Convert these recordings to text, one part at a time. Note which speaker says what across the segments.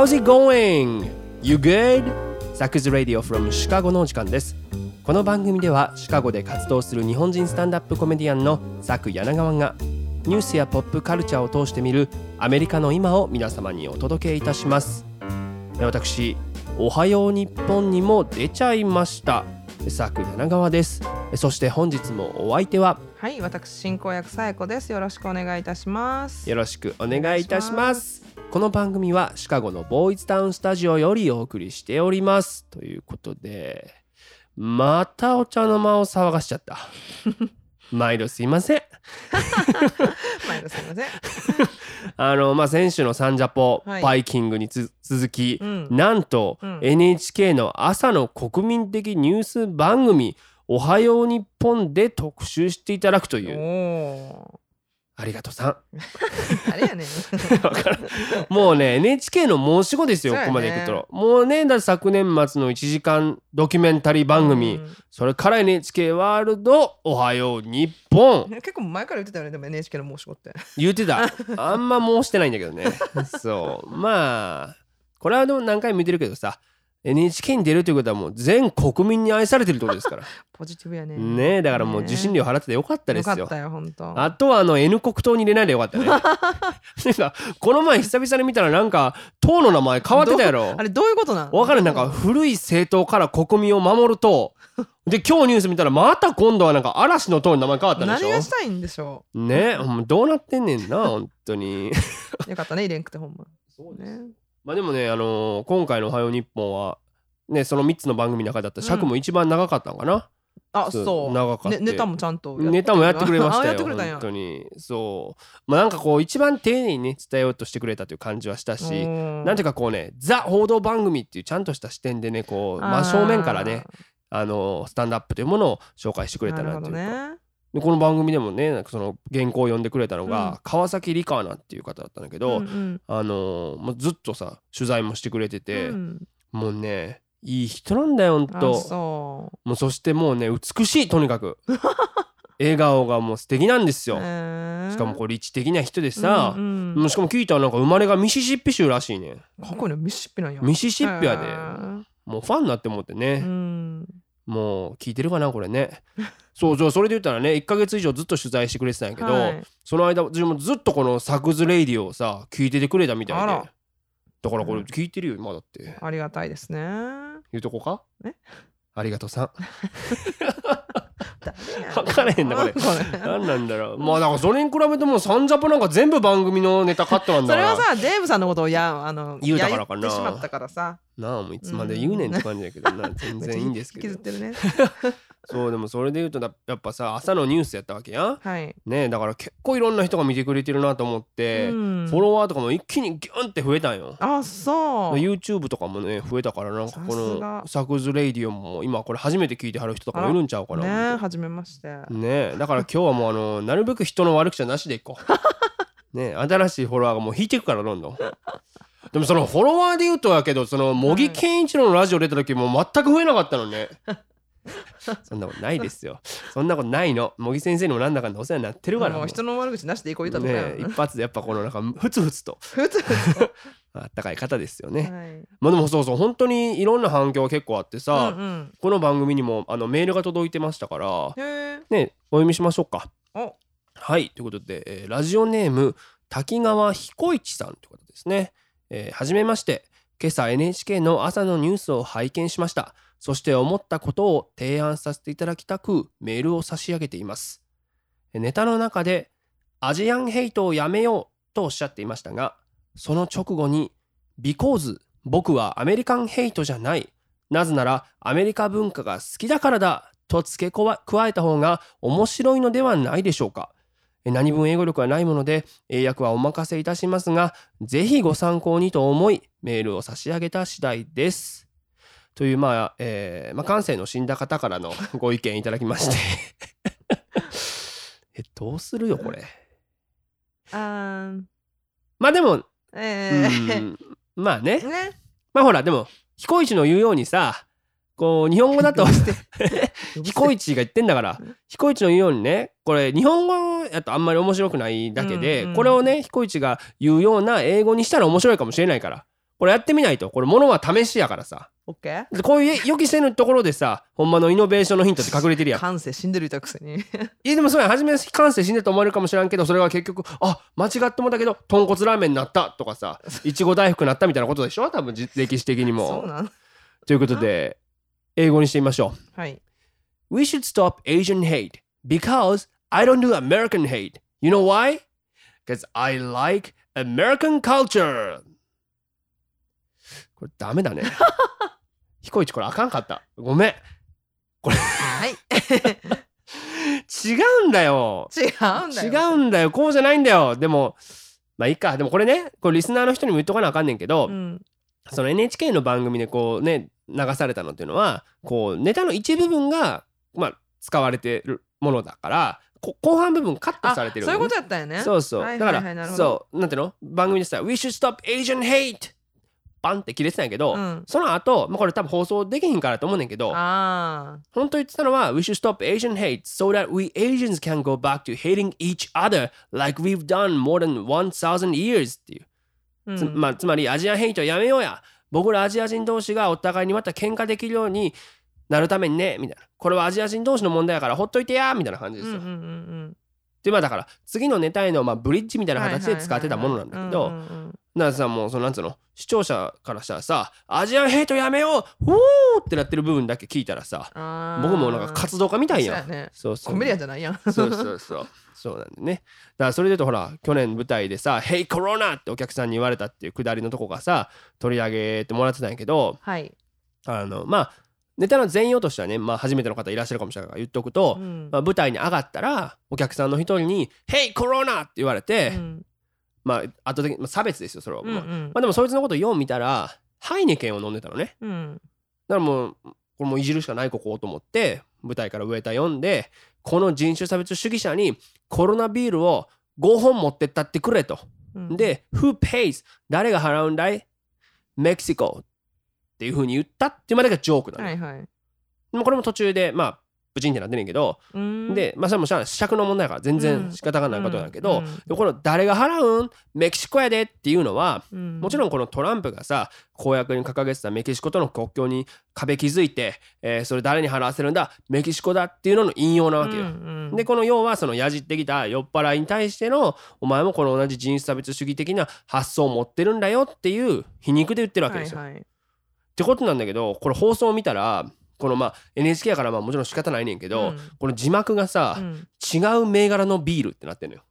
Speaker 1: How's it going? You good? サクズ・ラディオ from シカゴのお時間ですこの番組ではシカゴで活動する日本人スタンダップコメディアンのザク柳川がニュースやポップカルチャーを通して見るアメリカの今を皆様にお届けいたします私おはよう日本にも出ちゃいましたザク柳川ですそして本日もお相手は
Speaker 2: はい、私進行役さえこです。よろしくお願いいたします。
Speaker 1: よろしくお願いいたしますこの番組はシカゴのボーイズタウンスタジオよりお送りしております。ということでまたお茶の間を騒がしちゃった。毎度すいません。
Speaker 2: 前田すみません。
Speaker 1: あのまあ先週のサンジャポ、
Speaker 2: はい。
Speaker 1: バイキングにつ続き、
Speaker 2: うん。
Speaker 1: なんと、
Speaker 2: うん。
Speaker 1: NHK の朝の国民的ニュース番組「おはよう日本」で特集していただくと
Speaker 2: お
Speaker 1: いう。
Speaker 2: お
Speaker 1: ありがとうさん。
Speaker 2: ー。あれやねん。
Speaker 1: わからん。もうね NHK の申し子ですよ、
Speaker 2: そうやね。
Speaker 1: ここまでいくと。もうねだ昨年末の1時間ドキュメンタリー番組、
Speaker 2: うん。
Speaker 1: それから NHK ワールド「おはよう日本。
Speaker 2: 結構前から言ってたよね、でも NHK の申し子って。」
Speaker 1: 言ってた。あんま申してないんだけどね。そう。まあこれはでも何回も見てるけどさ NHK に出るということはもう全国民に愛されてるってことですから
Speaker 2: ポジティブやね。
Speaker 1: ねえだからもう受信料払っててよかったですよ
Speaker 2: よかったよ、本当。
Speaker 1: あとはあの N 国党に入れないでよかったね。なんかこの前久々に見たらなんか党の名前変わってたやろ
Speaker 2: あ。れどういうことなん？
Speaker 1: わかるなんか古い政党から国民を守る党。で今日ニュース見たらまた今度はなんか嵐の党に名前変わったんでし
Speaker 2: 何が
Speaker 1: ょ
Speaker 2: したいんでしょ
Speaker 1: ねほんまどうなってんねんな本当に。
Speaker 2: う。よかったね、入れんくてほんま。ね。
Speaker 1: まあでもねあのー今回の「おはよう日本は」ねその3つの番組の中だったら尺も一番長かったのかな？
Speaker 2: あ、そう。
Speaker 1: 長かった、
Speaker 2: ねネタもちゃんとやって
Speaker 1: ネタもやってくれました
Speaker 2: あや
Speaker 1: よ
Speaker 2: ってくれたんや。
Speaker 1: 本当に。そう。まあなんかこう一番丁寧にね伝えようとしてくれたという感じはしたし
Speaker 2: うん。
Speaker 1: なんていうかこうねザ報道番組っていうちゃんとした視点でねこう真正面からねあのスタンドアップというものを紹介してくれた
Speaker 2: なるほど
Speaker 1: なというか、
Speaker 2: ね。
Speaker 1: でこの番組でもねなんかその原稿を読んでくれたのが、
Speaker 2: うん。
Speaker 1: 川崎理香なっていう方だったんだけど、
Speaker 2: うんうん。
Speaker 1: あのもうずっとさ取材もしてくれてて、
Speaker 2: うん。
Speaker 1: もうねいい人なんだよほん
Speaker 2: あ
Speaker 1: と
Speaker 2: そ
Speaker 1: もうそしてもうね美しいとにかく。笑顔がもう素敵なんです
Speaker 2: う。
Speaker 1: よ。
Speaker 2: へー。
Speaker 1: しかもこう理知的な人でさ、
Speaker 2: うんうん。
Speaker 1: しかも聞いたらなんか生まれがミシシッピ州らしいね。
Speaker 2: かっこいいね、ミシシッピなんや。
Speaker 1: ミシシッピやでもうファンになって思ってね、
Speaker 2: うん。
Speaker 1: もう聞いてるかなこれね そうそうそれで言ったらね1ヶ月以上ずっと取材してくれてたんやけど、
Speaker 2: はい。
Speaker 1: その間自分もずっとこの Saku's Radio をさ聞いててくれたみたいで。だからこれ聞いてるよ今だって。
Speaker 2: ありがたいですね。
Speaker 1: 言うとこか？
Speaker 2: え？
Speaker 1: ありがとうさん。分からへんな これ。何なんだろう。まあだからそれに比べてもサンジャポなんか全部番組のネタカットなんだから。
Speaker 2: それはさ、デーブさんのことをやあの
Speaker 1: 言うたからかな。
Speaker 2: やってしまったからさ。
Speaker 1: なあもういつまで言うねんって感じだけどな。全然いいんですけど。
Speaker 2: ね。
Speaker 1: そうでもそれで言うとだやっぱさ朝のニュースやったわけやん
Speaker 2: はい。
Speaker 1: ねだから結構いろんな人が見てくれてるなと思って、
Speaker 2: うん
Speaker 1: フォロワーとかも一気にギュンって増えたんよ。
Speaker 2: あ、そう。
Speaker 1: YouTube とかもね増えたからなんかこのサクズ・レイディオも今これ初めて聞いてはる人とかもいるんちゃうかな
Speaker 2: ね
Speaker 1: 思って
Speaker 2: はじめまして。
Speaker 1: ねだから今日はもうあのなるべく人の悪口はなしでいこう ね新しいフォロワーがもう引いていくからどんどんでもそのフォロワーで言うとやけどその茂木健一郎のラジオ出た時もう全く増えなかったのね そんなことないですよ。そんなことないの。茂木先生にもなんだかんだお世話になってるからもう。
Speaker 2: 人の悪口なしでいこう言ったと
Speaker 1: ね一発でやっぱこのなんかふつふつと。
Speaker 2: 普通です
Speaker 1: あったかい方ですよね、
Speaker 2: はい。
Speaker 1: まあでもそうそう本当にいろんな反響が結構あってさ、
Speaker 2: うん
Speaker 1: この番組にもあのメールが届いてましたから。ねお読みしましょうか。
Speaker 2: お、
Speaker 1: はいということで、えーラジオネーム滝川彦一さんということですね、えーはじめまして。今朝 NHK の朝のニュースを拝見しましたそして思ったことを提案させていただきたくメールを差し上げていますネタの中でアジアンヘイトをやめようとおっしゃっていましたがその直後に Because 僕はアメリカンヘイトじゃないなぜならアメリカ文化が好きだからだと付け加えた方が面白いのではないでしょうか何分英語力はないもので英訳はお任せいたしますがぜひご参考にと思いメールを差し上げた次第です。というまあ、えーまあ、感性の死んだ方からのご意見いただきまして。えどうするよこれ。
Speaker 2: あー
Speaker 1: まあでも、
Speaker 2: えー。
Speaker 1: うんまあね。
Speaker 2: ね。
Speaker 1: まあほらでも彦一の言うようにさこう日本語だと 彦一が言ってんだから彦一の言うようにねこれ日本語やとあんまり面白くないだけで、
Speaker 2: うんうん。
Speaker 1: これをね彦一が言うような英語にしたら面白いかもしれないからこれやってみないとこれ物は試しやからさ
Speaker 2: オッケー
Speaker 1: でこういう予期せぬところでさほんまのイノベーションのヒントって隠れてるやん。
Speaker 2: 感性死んでる言ったくせに。
Speaker 1: いやでもそうや初め感性死んでると思われるかもしれんけどそれが結局あ間違ってもだけど豚骨ラーメンになったとかさ いちご大福になったみたいなことでしょ？多分じ歴史的に
Speaker 2: そう
Speaker 1: も
Speaker 2: なん。
Speaker 1: ということで英語にしてみましょう。
Speaker 2: はい。
Speaker 1: We should stop Asian hate because I don't do American hate. You know why? Because I like American culture. これダメだね。彦一これあかんかった。ごめん。
Speaker 2: はい
Speaker 1: 違うんだよ。
Speaker 2: 違うんだ
Speaker 1: 違
Speaker 2: よ
Speaker 1: うんだよ。こうじゃないんだよ。でも、まあいいか。でもこれね、これリスナーの人にも言っとかなあかんねんけど、
Speaker 2: うん
Speaker 1: その NHK の番組でこうね流されたのっていうのはこうネタの一部分がまあ使われてるものだからこ後半部分カット
Speaker 2: あ
Speaker 1: されてる
Speaker 2: そういうことやったよね
Speaker 1: そうそう、
Speaker 2: はい
Speaker 1: だからそうなんていうの？番組でさ「We should stop Asian hate」バンって切れてたんやけど、
Speaker 2: うん。
Speaker 1: その後、まあこれ多分放送できひんからと思うねんけど
Speaker 2: あ
Speaker 1: 本当言ってたのは「We should stop Asian hate so that we Asians can go back to hating each other like we've done more than 1000 years」っていう。
Speaker 2: あ、うん。
Speaker 1: つまあ、つまりアジアンヘイトやめようや。僕らアジア人同士がお互いにまた喧嘩できるようになるためにねみたいな。これはアジア人同士の問題やからほっといてやみたいな感じですよ。
Speaker 2: うんうんうん
Speaker 1: でまあだから次のネタへのまあブリッジみたいな形で使ってたものなんだけど
Speaker 2: うんうん
Speaker 1: もうそのなんつうの？視聴者からしたらさアジアンヘイトやめようふーってなってる部分だけ聞いたらさ僕もなんか活動家みたいやん。
Speaker 2: そう
Speaker 1: そうそう
Speaker 2: コメディアンじゃないやん
Speaker 1: そうそうそう。そうなんでね。だからそれで言うとほら去年舞台でさ「ヘイコロナ!」ってお客さんに言われたっていうくだりのとこがさ取り上げてもらってたんやけど
Speaker 2: はい、
Speaker 1: あのまあネタの全容としてはね、まあ、初めての方いらっしゃるかもしれないから言っておくと、
Speaker 2: うん
Speaker 1: まあ、舞台に上がったらお客さんの一人に「ヘイコロナ!」って言われて、
Speaker 2: うん
Speaker 1: まあ後的に、まあ、差別ですよそれは、まあ
Speaker 2: うんうん。
Speaker 1: まあでもそいつのことをよう見たらハイネケンを飲んでたのね。
Speaker 2: うん。
Speaker 1: だからもうこれもういじるしかないここと思って舞台から上田読んでこの人種差別主義者にコロナビールを5本持ってったってくれと。
Speaker 2: うん
Speaker 1: で、Who pays? 誰が払うんだい？メキシコっていう風に言ったっていうまでがジョークなの。
Speaker 2: はいはい。
Speaker 1: でもこれも途中で、まあ、ブチンってなってんねんけど、
Speaker 2: うん。
Speaker 1: で、まあそれもしゃ尺の問題やから全然仕方がないことなんだけど、
Speaker 2: うん。
Speaker 1: この誰が払うん？メキシコやでっていうのは、
Speaker 2: うん。
Speaker 1: もちろんこのトランプがさ公約に掲げてたメキシコとの国境に壁築いて、えーそれ誰に払わせるんだ？メキシコだっていうのの引用なわけよ。
Speaker 2: うんうん。
Speaker 1: でこの要はそのやじってきた酔っ払いに対してのお前もこの同じ人種差別主義的な発想を持ってるんだよっていう皮肉で言ってるわけですよ。
Speaker 2: はいはい。
Speaker 1: ってことなんだけどこれ放送を見たらこのまあ NHK やからまあもちろん仕方ないねんけど、
Speaker 2: うん。
Speaker 1: この字幕がさ、
Speaker 2: うん。
Speaker 1: 違う銘柄のビールってなってんのよ。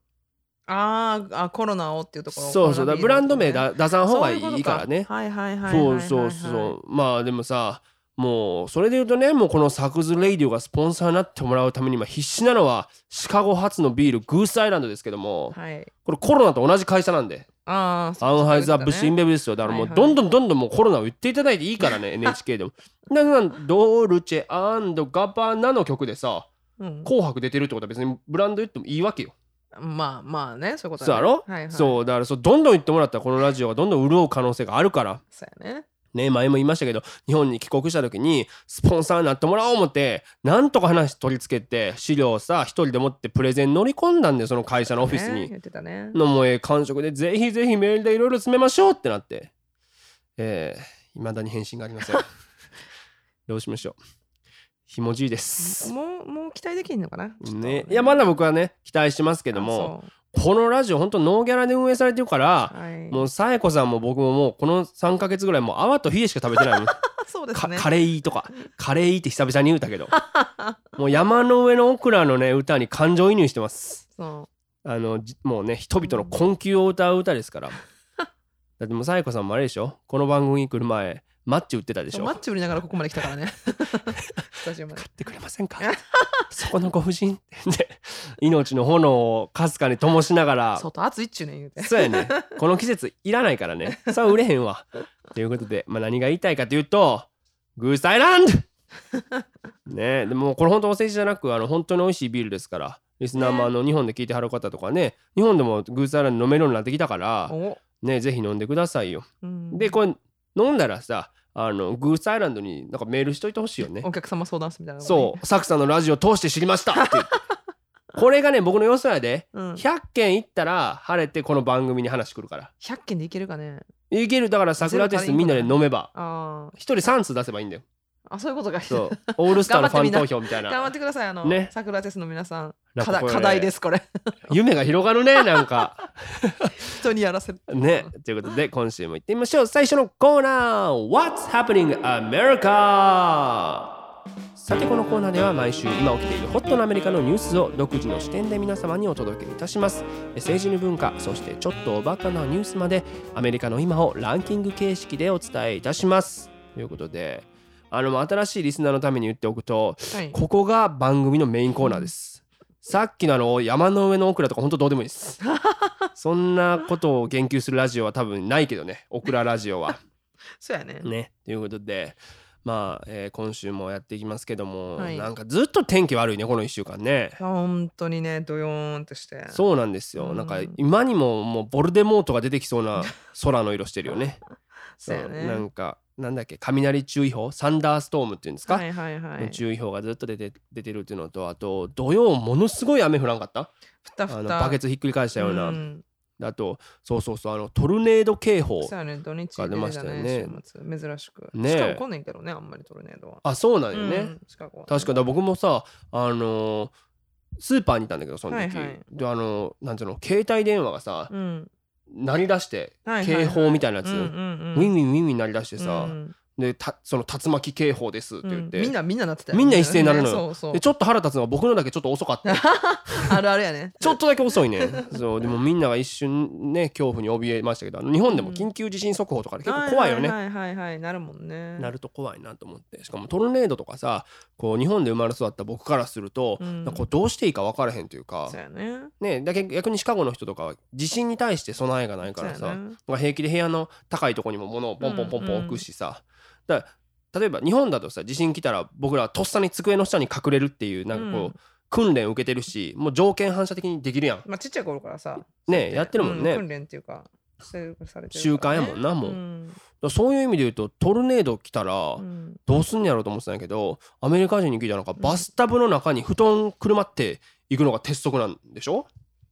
Speaker 2: あーあコロナをっていうところ。
Speaker 1: そうそう。だからブランド名
Speaker 2: だ
Speaker 1: だ出さん方がいいからね。
Speaker 2: はいはいはい
Speaker 1: そう
Speaker 2: はいはい
Speaker 1: そうそう。まあでもさもうそれで言うとねもうこの Saku's Radio がスポンサーになってもらうために今必死なのはシカゴ発のビール Goose Island ですけども
Speaker 2: はい。
Speaker 1: これコロナと同じ会社なんで
Speaker 2: ああ
Speaker 1: アンハイザー・ブッシュ・インベブですよ。だからもうどんどんどんどんもうコロナを言っていただいていいからね NHK でも。ななんドルチェガバナの曲でさ
Speaker 2: うん。
Speaker 1: 紅白出てるってことは別にブランド言ってもいいわけよ。
Speaker 2: まあまあねそういうこと
Speaker 1: そうやろ、
Speaker 2: はいはい。
Speaker 1: そうだからそうどんどん言ってもらったらこのラジオがどんどん潤う可能性があるから。
Speaker 2: そうやね
Speaker 1: ね、前も言いましたけど日本に帰国した時にスポンサーになってもらおう思ってなんとか話取り付けて資料をさ一人で持ってプレゼン乗り込んだんでその会社のオフィスに。
Speaker 2: ね言ってたね。
Speaker 1: のもええ感触でぜひぜひメールでいろいろ詰めましょうってなって。えー、未だに返信がありません。どうしましょう。ひもじいです。
Speaker 2: もうもう期待できんのかな？
Speaker 1: ね。いやまだ僕はね期待してますけども
Speaker 2: あ
Speaker 1: このラジオ本当ノーギャラで運営されてるから
Speaker 2: はい。
Speaker 1: もうさえこさんも僕ももうこの3ヶ月ぐらいもう泡と冷えしか食べてないもん。
Speaker 2: そうですね。
Speaker 1: かカレーとか。カレーって久々に言うたけど。もう山の上のオクラのね歌に感情移入してます。
Speaker 2: そ
Speaker 1: あのじもうね人々の困窮を歌う歌ですから。だってもうさえこさんもあれでしょ？この番組に来る前マッチ売ってたでしょ？
Speaker 2: マッチ売りながらここまで来たからね。スタジオまで。
Speaker 1: ってくれませんか？そこのご婦人で命の炎をかすかに灯しながら。
Speaker 2: 外暑いっちゅうねん言うて。
Speaker 1: そうやね。この季節いらないからね。さあ売れへんわ。ということで、まあ、何が言いたいかというとグースアイランド！ねでもこれ本当お世辞じゃなくあの本当に美味しいビールですから。リスナーもあの日本で聞いてはる方とかね。日本でもグースアイランド飲めるようになってきたから。
Speaker 2: お、
Speaker 1: ねぜひ飲んでくださいよ。
Speaker 2: うん。
Speaker 1: でこれ飲んだらさあのグースアイランドになんかメールしといてほしいよね。
Speaker 2: お客様相談室みたいな
Speaker 1: そう。サクさんのラジオ通して知りましたって これがね僕の予想やで。
Speaker 2: う、うん、
Speaker 1: 100件行ったら晴れてこの番組に話来るから。
Speaker 2: 100件でいけるかね。
Speaker 1: いける。だからサクラテスみんなで飲めば。
Speaker 2: あ
Speaker 1: 一人3通出せばいいんだよ。
Speaker 2: ーあそういうことが
Speaker 1: そう。オールスターのファン投票みたい
Speaker 2: 頑張
Speaker 1: な
Speaker 2: ってくださいあの、
Speaker 1: ね。
Speaker 2: サクラテスの皆さん。
Speaker 1: なんかこれ
Speaker 2: 課題課題ですこれ。
Speaker 1: 夢が広がるね なんか。
Speaker 2: 人にやらせる。
Speaker 1: ね。ということで今週も行ってみましょう。最初のコーナー。What's happening America? さてこのコーナーでは毎週今起きているホットなアメリカのニュースを独自の視点で皆様にお届けいたします。政治に文化そしてちょっとおバカなニュースまでアメリカの今をランキング形式でお伝えいたします。ということであの新しいリスナーのために言っておくと
Speaker 2: はい
Speaker 1: ここが番組のメインコーナーです。さっきのあの山の上のオクラとか本当どうでもいいです。そんなことを言及するラジオは多分ないけどね、オクララジオは。
Speaker 2: そうやね
Speaker 1: ね。ということで、まあ、えー今週もやっていきますけども、
Speaker 2: はい
Speaker 1: なんかずっと天気悪いね、この1週間ね。
Speaker 2: 本当にねドヨーンとして
Speaker 1: そうなんですよ。
Speaker 2: うん
Speaker 1: なんか今にももうボルデモートが出てきそうな空の色してるよね。
Speaker 2: そうやね
Speaker 1: なんか、なんだっけ、雷注意報サンダーストームっていうんですか、
Speaker 2: はいはいはい。
Speaker 1: の注意報がずっと出て出てるっていうのとあと土曜ものすごい雨降らんかった？
Speaker 2: ふたふた。
Speaker 1: あのバケツひっくり返したような、
Speaker 2: ん。
Speaker 1: あとそうそうそうあのトルネード警報が出ましたよね。
Speaker 2: 週末。珍しく。
Speaker 1: ね
Speaker 2: しかも来んねんけどねあんまりトルネードは。
Speaker 1: あそうなんよね、
Speaker 2: うん
Speaker 1: 確かだ僕もさあのースーパーにいたんだけどその時、
Speaker 2: はいはい。
Speaker 1: であのなんていうの携帯電話がさ、
Speaker 2: うん
Speaker 1: 鳴り出して、警報みたいなやつ、ウィンウィンウィンウィン鳴り出してさ、
Speaker 2: うん
Speaker 1: でたその竜巻警報ですって言って、
Speaker 2: うん。みんなみんななってたよ
Speaker 1: みんな一斉になるのよ。
Speaker 2: そうそう。
Speaker 1: でちょっと腹立つのは僕のだけちょっと遅かった。
Speaker 2: あるあるやね。
Speaker 1: ちょっとだけ遅いね。そうでもみんなが一瞬ね恐怖に怯えましたけど日本でも緊急地震速報とかで結構怖いよね、
Speaker 2: はいはいはいはいなるもんね
Speaker 1: なると怖いなと思ってしかもトルネードとかさこう日本で生まれ育った僕からすると、
Speaker 2: うん
Speaker 1: こうどうしていいか分からへんというか
Speaker 2: そう、やね
Speaker 1: ね、だけ逆にシカゴの人とかは地震に対して備えがないからさ、
Speaker 2: ね
Speaker 1: 平気で部屋の高いとこにも物をポンポンポンポン置くしさ、だから例えば日本だとさ地震来たら僕らはとっさに机の下に隠れるっていうなんかこう、
Speaker 2: うん。
Speaker 1: 訓練受けてるしもう条件反射的にできるやん。
Speaker 2: まあちっちゃい頃からさ
Speaker 1: ねやって。るもんね。
Speaker 2: う訓練っていうかしてされてる
Speaker 1: 習慣やもんなもう。
Speaker 2: うん。
Speaker 1: そういう意味で言うとトルネード来たら、
Speaker 2: うん。
Speaker 1: どうすんやろうと思ってたんやけどアメリカ人に聞いたらなんかバスタブの中に布団くるまって行くのが鉄則なんでしょ、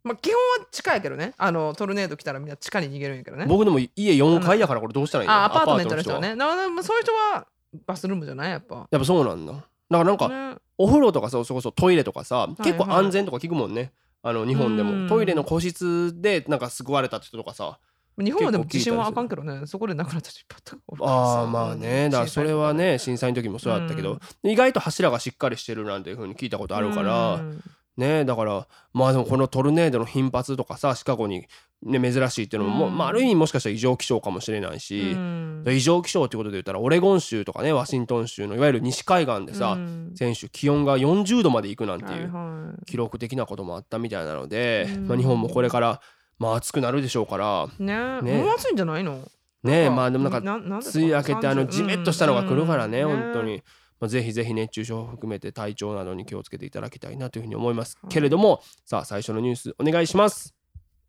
Speaker 2: まあ基本は近いけどね。あのトルネード来たらみんな地下に逃げるんやけどね。
Speaker 1: 僕でも家4階やからこれどうしたらいいの？
Speaker 2: あアパートメントの人は。
Speaker 1: ア
Speaker 2: ね。ななそういう人はバスルームじゃない？やっぱ。
Speaker 1: やっぱそうなんだ。だからなんか、
Speaker 2: ね。
Speaker 1: お風呂とかそうそれこそトイレとかさ
Speaker 2: い
Speaker 1: 結構安全とか聞くもんね、あの日本で
Speaker 2: うん。
Speaker 1: もトイレの個室でなんか救われたって人とかさ
Speaker 2: 日本はでも地震はあかんけどね。そこで亡くなった人いっぱいおるから
Speaker 1: あ
Speaker 2: さ
Speaker 1: あまあね だからそれはね震災の時もそうだったけど、意外と柱がしっかりしてるなんていう風に聞いたことあるから、
Speaker 2: うん
Speaker 1: ねだからまあでもこのトルネードの頻発とかさシカゴに、ね、珍しいっていうのも、
Speaker 2: うん。
Speaker 1: まあ、ある意味もしかしたら異常気象かもしれないし、
Speaker 2: うん。
Speaker 1: 異常気象ってことで言ったらオレゴン州とかねワシントン州のいわゆる西海岸でさ、
Speaker 2: うん。
Speaker 1: 先週気温が40度まで行くなんて
Speaker 2: はい
Speaker 1: い。う
Speaker 2: は
Speaker 1: 記録的なこともあったみたいなので、
Speaker 2: うん。
Speaker 1: まあ、日本もこれからまあ暑くなるでしょうから
Speaker 2: いね。
Speaker 1: ね。
Speaker 2: もう暑いんじゃないの？
Speaker 1: ねまあでもなんか梅雨明けてあの
Speaker 2: 30
Speaker 1: ジメッとしたのが来るからね、
Speaker 2: うん。
Speaker 1: 本当に。まあ、ぜひぜひ熱中症を含めて体調などに気をつけていただきたいなというふうに思います。けれども、さあ最初のニュースお願いします。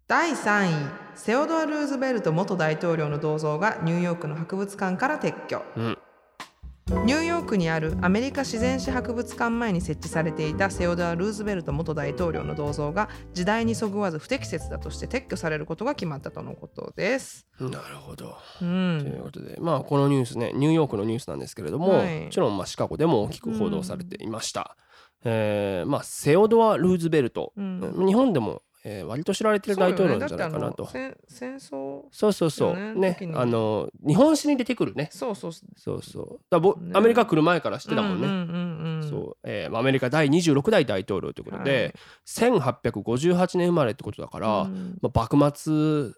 Speaker 2: 第3位セオドア・ルーズベルト元大統領の銅像がニューヨークの博物館から撤去、
Speaker 1: うん
Speaker 2: ニューヨークにあるアメリカ自然史博物館前に設置されていたセオドア・ルーズベルト元大統領の銅像が時代にそぐわず不適切だとして撤去されることが決まったとのことです。
Speaker 1: なるほど。
Speaker 2: う、
Speaker 1: というんことで、まあこのニュースねニューヨークのニュースなんですけれども、
Speaker 2: はい
Speaker 1: もちろんまあシカゴでも大きく報道されていました。えーまあセオドア・ルーズベルト、
Speaker 2: うん
Speaker 1: 日本でも、えー割と知られてる大統領なんじゃないかなと。
Speaker 2: ね戦戦争
Speaker 1: そうそうそう。
Speaker 2: よね
Speaker 1: あの日本史に出てくるね。
Speaker 2: そうそう
Speaker 1: そうそう。だぼ
Speaker 2: ね
Speaker 1: アメリカ来る前から知ってたもんね。
Speaker 2: うんうんうんうん、
Speaker 1: そうえーまあアメリカ第26代大統領ということで、1858年生まれってことだから、
Speaker 2: うん
Speaker 1: まあ、幕末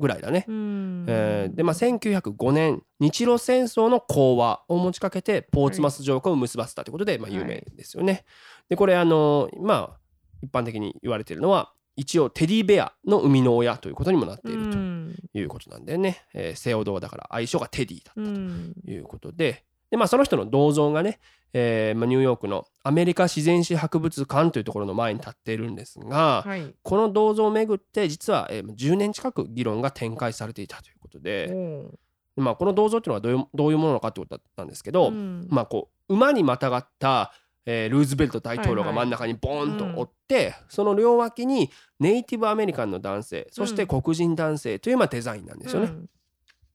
Speaker 1: ぐらいだね。
Speaker 2: うん
Speaker 1: えーでまあ、1905年日露戦争の講和を持ちかけてポーツマス条項を結ばせたということで、まあ、有名ですよね。でこれあのまあ一般的に言われているのは一応テディベアの生みの親ということにもなっていると。
Speaker 2: うん。
Speaker 1: いうことなんでね、えーセオドアだから愛称がテディだ
Speaker 2: うん。
Speaker 1: ということで。で、まあ、その人の銅像がね、えーまあ、ニューヨークのアメリカ自然史博物館というところの前に立っているんですが、
Speaker 2: はい。
Speaker 1: この銅像をめぐって実は、えー10年近く議論が展開されていたということで、
Speaker 2: おう。
Speaker 1: まあ、この銅像っていうのはどういうどういうものなのかってことだったんですけど、
Speaker 2: うん。
Speaker 1: まあ、こう馬にまたがった、えールーズベルト大統領が真ん中にボーンと折って、その両脇にネイティブアメリカンの男性そして黒人男性というまあデザインなんですよね。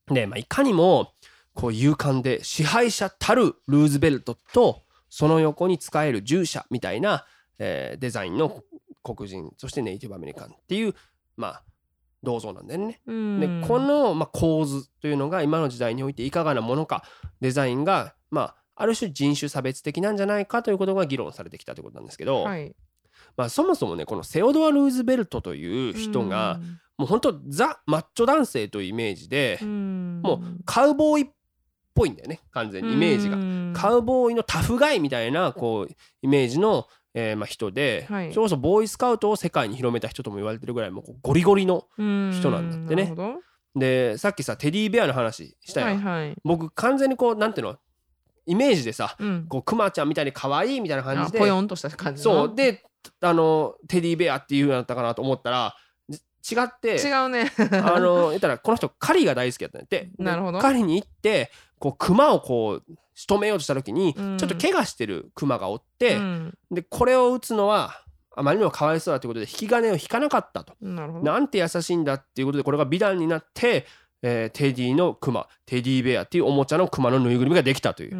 Speaker 2: うん。
Speaker 1: で、まあ、いかにもこう勇敢で支配者たるルーズベルトとその横に使える従者みたいな、えーデザインの黒人そしてネイティブアメリカンっていうまあ銅像なんだよね。
Speaker 2: うん。
Speaker 1: でこの、まあ、構図というのが今の時代においていかがなものかデザインが、まあ、ある種人種差別的なんじゃないかということが議論されてきたということなんですけど、
Speaker 2: はい。
Speaker 1: まあ、そもそもねこのセオドア・ルーズベルトという人が、もう本当ザ・マッチョ男性というイメージで、もうカウボーイっぽいんだよね完全にイメージが。
Speaker 2: が
Speaker 1: カウボーイのタフガイみたいなこうイメージの、えーまあ、人で、
Speaker 2: はい。
Speaker 1: それこそボーイスカウトを世界に広めた人とも言われてるぐらいもうゴリゴリの人なんだってね。でさっきさテディベアの話したよ、
Speaker 2: はいはい。
Speaker 1: 僕完全にこうなんていうの？イメージでさ
Speaker 2: うん。
Speaker 1: こうクマちゃんみたいに可愛いみたいな感
Speaker 2: あ
Speaker 1: じで
Speaker 2: ぽよんとした感じの？
Speaker 1: そう。であのテディベアっていうのだったかなと思ったらじ違って
Speaker 2: 違うね。
Speaker 1: あの言ったらこの人狩りが大好きだったんで
Speaker 2: なるほど。
Speaker 1: 狩りに行ってこう熊をこう仕留めようとした時に、
Speaker 2: うん。
Speaker 1: ちょっと怪我してる熊がおって、
Speaker 2: うん。
Speaker 1: でこれを撃つのはあまりにもかわいそうだということで引き金を引かなかったと。
Speaker 2: なるほど。
Speaker 1: なんて優しいんだっていうことでこれが美談になって、えーテディのクマテディベアっていうおもちゃのクマのぬいぐるみができたという。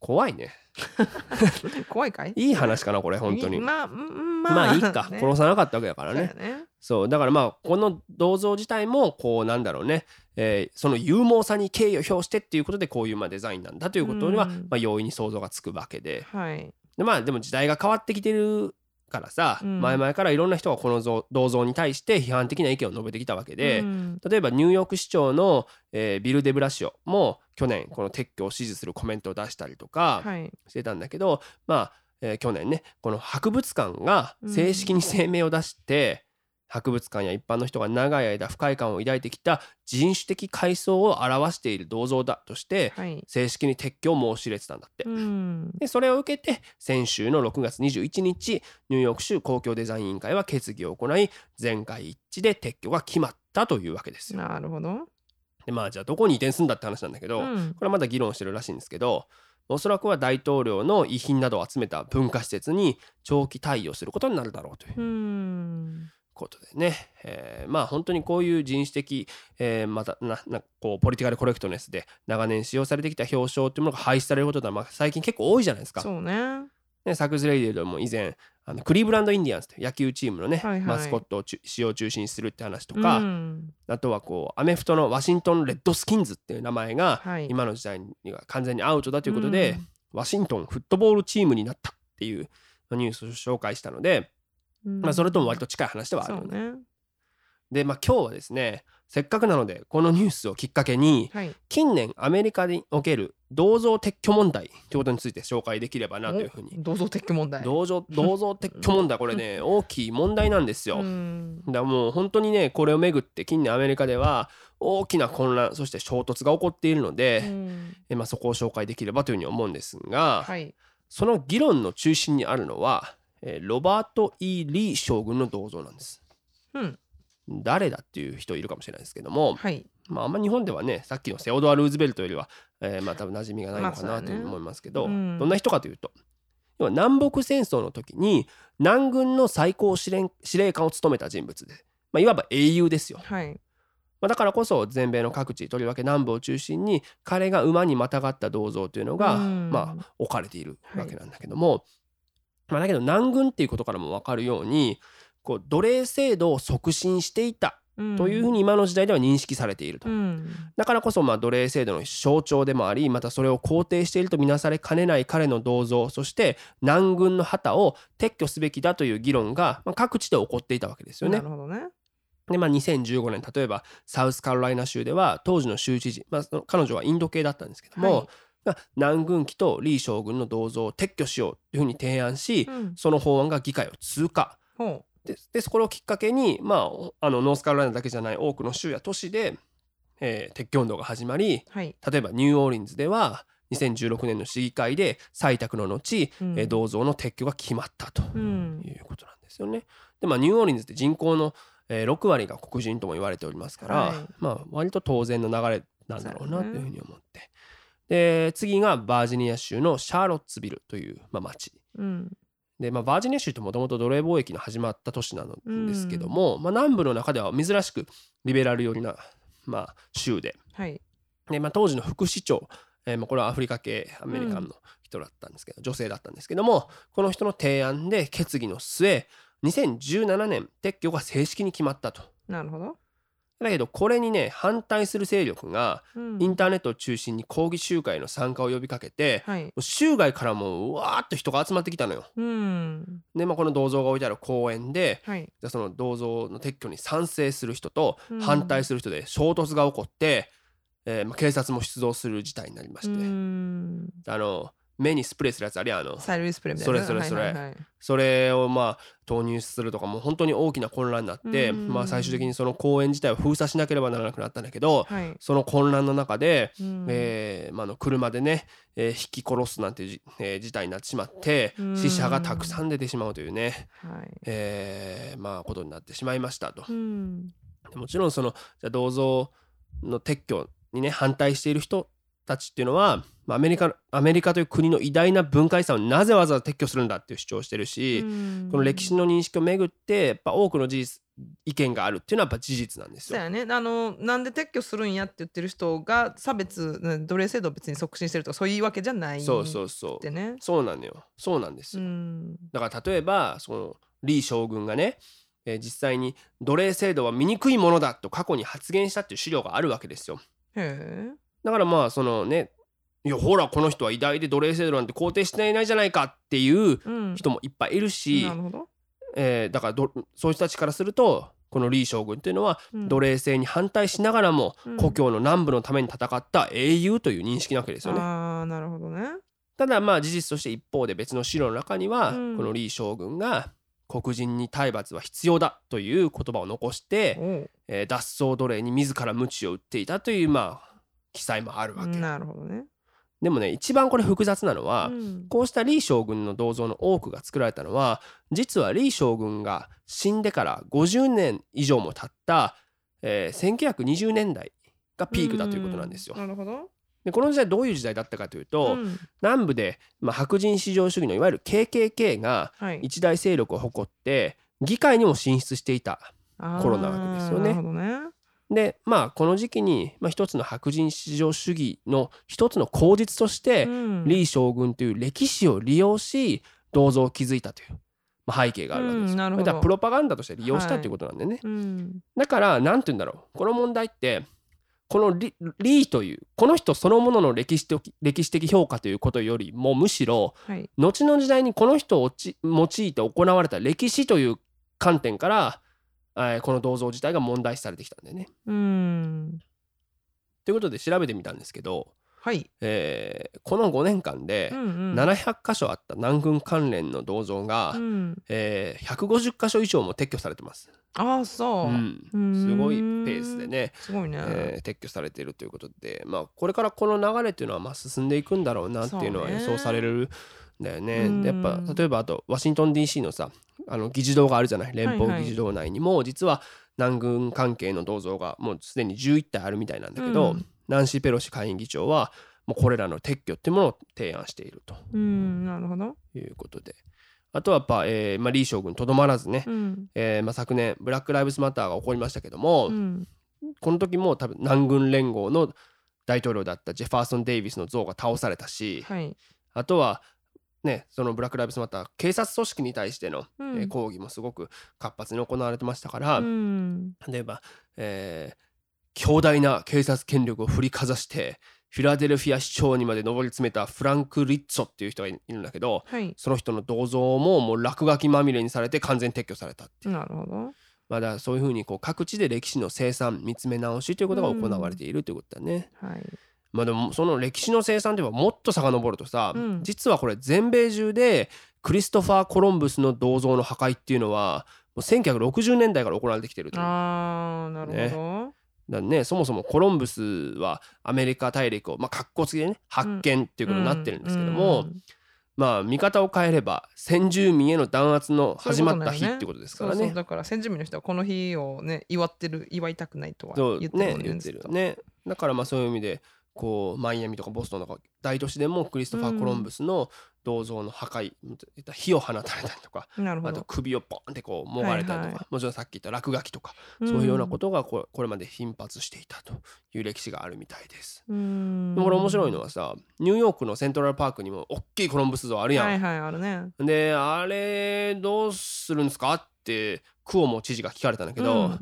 Speaker 1: 怖いね。
Speaker 2: 怖いかい？
Speaker 1: いい話かなこれ本当に。
Speaker 2: まあうんまあ
Speaker 1: まあいいか、
Speaker 2: ね。
Speaker 1: 殺さなかったわけだからね。
Speaker 2: ね。
Speaker 1: そうだからまあこの銅像自体もこうなんだろうね、えーその勇猛さに敬意を表してっていうことでこういうまあデザインなんだということには、
Speaker 2: うん。
Speaker 1: まあ、容易に想像がつくわけで。
Speaker 2: はい。
Speaker 1: でまあでも時代が変わってきてるからさ、
Speaker 2: うん。
Speaker 1: 前々からいろんな人がこの像銅像に対して批判的な意見を述べてきたわけで、
Speaker 2: うん。
Speaker 1: 例えばニューヨーク市長の、えービル・デブラシオも去年この撤去を支持するコメントを出したりとか
Speaker 2: はい。
Speaker 1: してたんだけど、まあ、えー去年ねこの博物館が正式に声明を出して、博物館や一般の人が長い間不快感を抱いてきた人種的階層を表している銅像だとして
Speaker 2: はい。
Speaker 1: 正式に撤去を申し入れてたんだって。
Speaker 2: うん。
Speaker 1: でそれを受けて先週の6月21日ニューヨーク州公共デザイン委員会は決議を行い全会一致で撤去が決まったというわけですよ。
Speaker 2: なるほど。
Speaker 1: でまあじゃあどこに移転するんだって話なんだけど、
Speaker 2: うん。
Speaker 1: これはまだ議論してるらしいんですけどおそらくは大統領の遺品などを集めた文化施設に長期対応することになるだろうという。
Speaker 2: うん
Speaker 1: ことでね、えーまあ本当にこういう人種的、えーまたななこうポリティカルコレクトネスで長年使用されてきた表彰というものが廃止されることはまあ最近結構多いじゃないですか。
Speaker 2: そうね。
Speaker 1: ね、サクズ・レイデルでも以前あのクリーブランド・インディアンスという野球チームのね、
Speaker 2: はいはい。
Speaker 1: マスコットをち使用中止にするって話とか、
Speaker 2: うん。
Speaker 1: あとはこうアメフトのワシントン・レッドスキンズっていう名前が
Speaker 2: はい。
Speaker 1: 今の時代には完全にアウトだということで、
Speaker 2: うん。
Speaker 1: ワシントンフットボールチームになったっていうニュースを紹介したので、
Speaker 2: うん
Speaker 1: まあ、それとも割と近い話ではあるのね。
Speaker 2: ね。
Speaker 1: で、まあ、今日はですねせっかくなのでこのニュースをきっかけに
Speaker 2: はい。
Speaker 1: 近年アメリカにおける銅像撤去問題ということについて紹介できればなというふうに。
Speaker 2: 銅像撤去問題。
Speaker 1: 銅像 銅像撤去問題これね大きい問題なんですよ。
Speaker 2: うん。
Speaker 1: だからもう本当にねこれをめぐって近年アメリカでは大きな混乱そして衝突が起こっているので、
Speaker 2: うん。
Speaker 1: えまあ、そこを紹介できればというふうに思うんですが、
Speaker 2: はい。
Speaker 1: その議論の中心にあるのは、えーロバート・ E・ リー将軍の銅像なんです。
Speaker 2: うん。
Speaker 1: 誰だっていう人いるかもしれないですけども、
Speaker 2: はい。
Speaker 1: まあ、あんま日本ではねさっきのセオドア・ルーズベルトよりは、えーまあ多分馴染みがないのかなと思いますけど、
Speaker 2: うん。
Speaker 1: どんな人かというと要は南北戦争の時に南軍の最高司令司令官を務めた人物で、まあ、いわば英雄ですよ。
Speaker 2: はい。
Speaker 1: まあ、だからこそ全米の各地とりわけ南部を中心に彼が馬にまたがった銅像というのが、
Speaker 2: うん。
Speaker 1: まあ、置かれているわけなんだけども、まあ、だけど南軍っていうことからも分かるようにこう奴隷制度を促進していたというふう
Speaker 2: に
Speaker 1: に今の時代では認識されていると。
Speaker 2: うん
Speaker 1: だからこそまあ奴隷制度の象徴でもありまたそれを肯定しているとみなされかねない彼の銅像そして南軍の旗を撤去すべきだという議論がまあ各地で起こっていたわけですよね
Speaker 2: な。るほどね
Speaker 1: でまあ2015年例えばサウスカロライナ州では当時の州知事、まあ、彼女はインド系だったんですけども、
Speaker 2: はい
Speaker 1: が南軍機とリー将軍の銅像を撤去しようというふうに提案し、
Speaker 2: うん
Speaker 1: その法案が議会を通過。
Speaker 2: ほ
Speaker 1: ででこれをきっかけに、まあ、あのノースカロライナだけじゃない多くの州や都市で、えー撤去運動が始まり
Speaker 2: うはい
Speaker 1: 例えばニューオーリンズでは2016年の市議会で採択の後、
Speaker 2: うん
Speaker 1: えー銅像の撤去が決まったと
Speaker 2: うん
Speaker 1: いうことなんですよね。でまあニューオーリンズって人口の、えー6割が黒人とも言われておりますから、
Speaker 2: はい
Speaker 1: まあ割と当然の流れなんだろうなというふうに思って。で次がバージニア州のシャーロッツビルという、まあ、町。
Speaker 2: うん。
Speaker 1: で、まあ、バージニア州ってもともと奴隷貿易の始まった都市なんですけども、まあ、南部の中では珍しくリベラル寄りなまあ、州で。
Speaker 2: はい。
Speaker 1: で、まあ、当時の副市長、えーまあ、これはアフリカ系アメリカンの人だったんですけど、女性だったんですけどもこの人の提案で決議の末2017年撤去が正式に決まったと。
Speaker 2: なるほど、
Speaker 1: だけどこれにね反対する勢力が
Speaker 2: うん。
Speaker 1: インターネットを中心に抗議集会の参加を呼びかけて
Speaker 2: はい。
Speaker 1: 州外からもうわーっと人が集まってきたのよ。
Speaker 2: うん。
Speaker 1: で、まあ、この銅像が置いてある公園で
Speaker 2: はい。
Speaker 1: その銅像の撤去に賛成する人と
Speaker 2: うん。
Speaker 1: 反対する人で衝突が起こって、えーまあ、警察も出動する事態になりまして、
Speaker 2: うん。
Speaker 1: あの目にスプレーするやつあるやんあの。
Speaker 2: サイルスプレーみたいな。
Speaker 1: それそれそれ。
Speaker 2: はいはいはい。
Speaker 1: それをまあ投入するとかもう本当に大きな混乱になって、
Speaker 2: うん。
Speaker 1: まあ、最終的にその公園自体を封鎖しなければならなくなったんだけど、
Speaker 2: はい。
Speaker 1: その混乱の中で、
Speaker 2: うん。
Speaker 1: えーまあ、あの車でね、えー引き殺すなんてじ、えー事態になってしまって
Speaker 2: うん。
Speaker 1: 死者がたくさん出てしまうというね、
Speaker 2: はい。
Speaker 1: えーまあ、ことになってしまいましたと。
Speaker 2: うん。
Speaker 1: でもちろんそのじゃあ銅像の撤去にね反対している人たちっていうのはまあアメリカアメリカという国の偉大な文化遺産をなぜわざわざ撤去するんだっていう主張をしてるし、
Speaker 2: うん。
Speaker 1: この歴史の認識をめぐってやっぱ多くの事実意見があるっていうのはやっぱ事実なんですよ。
Speaker 2: そうやね。あのなんで撤去するんやって言ってる人が差別うん奴隷制度を別に促進してるとかそういうわけじゃない
Speaker 1: そうそうそう。
Speaker 2: ってね
Speaker 1: そうなんだよ。そうなんです
Speaker 2: う
Speaker 1: よ。
Speaker 2: ん。
Speaker 1: だから例えばその李将軍がね、えー実際に奴隷制度は醜いものだと過去に発言したっていう資料があるわけですよ。
Speaker 2: へえ。
Speaker 1: だからまあそのねいやほらこの人は偉大で奴隷制度なんて肯定していないじゃないかっていう
Speaker 2: うん。
Speaker 1: 人もいっぱいいるし、
Speaker 2: なるほど。
Speaker 1: えーだからどそういう人たちからするとこの李将軍っていうのは
Speaker 2: うん。
Speaker 1: 奴隷制に反対しながらも
Speaker 2: うん。
Speaker 1: 故郷の南部のために戦った英雄という認識なわけですよね。
Speaker 2: ああなるほどね。
Speaker 1: ただまあ事実として一方で別の資料の中には、
Speaker 2: うん。
Speaker 1: この李将軍が黒人に体罰は必要だという言葉を残して、えー脱走奴隷に自ら鞭を打っていたというまあ記載もあるわけ。
Speaker 2: なるほどね
Speaker 1: でもね一番これ複雑なのは、
Speaker 2: うん。
Speaker 1: こうした李将軍の銅像の多くが作られたのは実は李将軍が死んでから50年以上も経った、えー1920年代がピークだということなんですよ。
Speaker 2: う。なるほど。
Speaker 1: でこの時代どういう時代だったかというと、
Speaker 2: うん。
Speaker 1: 南部で、まあ、白人至上主義のいわゆる KKK が
Speaker 2: はい。
Speaker 1: 一大勢力を誇って議会にも進出していた。コロナわけですよね。
Speaker 2: あーなるほどね
Speaker 1: でまあこの時期に、まあ、一つの白人至上主義の一つの口実として、
Speaker 2: うん。
Speaker 1: 李将軍という歴史を利用し銅像を築いたという、まあ、背景があるわけですよ。
Speaker 2: うんなるほど。
Speaker 1: だからプロパガンダとして利用したっていうことなんでね。
Speaker 2: うん。
Speaker 1: だから何て言うんだろう。この問題ってこの李李というこの人そのものの歴史的歴史的評価ということよりもむしろ
Speaker 2: はい。
Speaker 1: 後の時代にこの人をち用いて行われた歴史という観点から、えーこの銅像自体が問題視されてきたんだよね。
Speaker 2: うん。
Speaker 1: ということで調べてみたんですけど、
Speaker 2: はい。
Speaker 1: えーこの5年間で
Speaker 2: うんうん。
Speaker 1: 700箇所あった南軍関連の銅像が、
Speaker 2: うん。
Speaker 1: えー150箇所以上も撤去されてます。
Speaker 2: ああそう。う、
Speaker 1: ん、すごいペースでね、
Speaker 2: すごいね、
Speaker 1: えー撤去されているということで、まあ、これからこの流れっていうのはまあ進んでいくんだろうなっていうのは予想されるんだよね。
Speaker 2: うん。
Speaker 1: でやっぱ例えばあとワシントン DC のさあの議事堂があるじゃない？連邦議事堂内にも実は南軍関係の銅像がもうすでに11体あるみたいなんだけど、
Speaker 2: うん。
Speaker 1: ナンシー・ペロシ下院議長はもうこれらの撤去っていうものを提案していると。
Speaker 2: うんなるほど。
Speaker 1: いうことで。あとはやっぱ、えーまあ、リー将軍とどまらずね、
Speaker 2: うん。
Speaker 1: えーまあ、昨年ブラック・ライブズ・マターが起こりましたけども、
Speaker 2: うん。
Speaker 1: この時も多分南軍連合の大統領だったジェファーソン・デイビスの像が倒されたし
Speaker 2: はい。
Speaker 1: あとはねそのブラック・ライブズ・マター警察組織に対しての、
Speaker 2: うん。
Speaker 1: えー抗議もすごく活発に行われてましたから、
Speaker 2: うん。
Speaker 1: 例えば、えー強大な警察権力を振りかざしてフィラデルフィア市長にまで上り詰めたフランク・リッツォっていう人がいるんだけど
Speaker 2: はい。
Speaker 1: その人の銅像ももう落書きまみれにされて完全撤去されたって
Speaker 2: なるほど。
Speaker 1: まあだそういうふうにこう各地で歴史の生産見つめ直しということが行われているということだね。
Speaker 2: はい
Speaker 1: まあでもその歴史の生産ではもっと遡るとさ、
Speaker 2: うん。
Speaker 1: 実はこれ全米中でクリストファー・コロンブスの銅像の破壊っていうのはもう1960年代から行われてきてると。
Speaker 2: ああなるほ
Speaker 1: だね、そもそもコロンブスはアメリカ大陸を、まあ、格好つきでね発見っていう
Speaker 2: ど
Speaker 1: ことになってるんですけども、
Speaker 2: うん
Speaker 1: まあ見方を変えれば先住民への弾圧の始まった日ってことですからね。
Speaker 2: そうそうだから先住民の人はこの日をね祝ってる祝いたくないとは言ってるんね
Speaker 1: 言ってる
Speaker 2: ずっと。
Speaker 1: ねだからまあそういう意味でこうマイアミとかボストンとか大都市でもクリストファー・コロンブスの銅像の破壊、火を放たれたりとかあと首をポンってこうもがれたりとか、
Speaker 2: はいはい。
Speaker 1: もちろんさっき言った落書きとか、そういうようなことがこれこれまで頻発していたという歴史があるみたいです。
Speaker 2: うん。
Speaker 1: でこれ面白いのはさニューヨークのセントラルパークにも大きいコロンブス像あるやん。
Speaker 2: はいはいあるね。
Speaker 1: であれどうするんですかってクオモ知事が聞かれたんだけど、
Speaker 2: うん。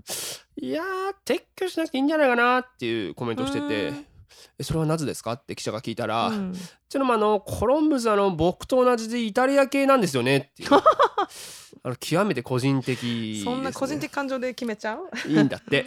Speaker 1: いやー撤去しなくていいんじゃないかなっていうコメントをしててそれはなぜですか？って記者が聞いたら、
Speaker 2: うん
Speaker 1: ちょっとあのコロンブスあの僕と同じでイタリア系なんですよねっていう。あの極めて個人的ね、
Speaker 2: そんな個人的感情で決めちゃう？
Speaker 1: いいんだって。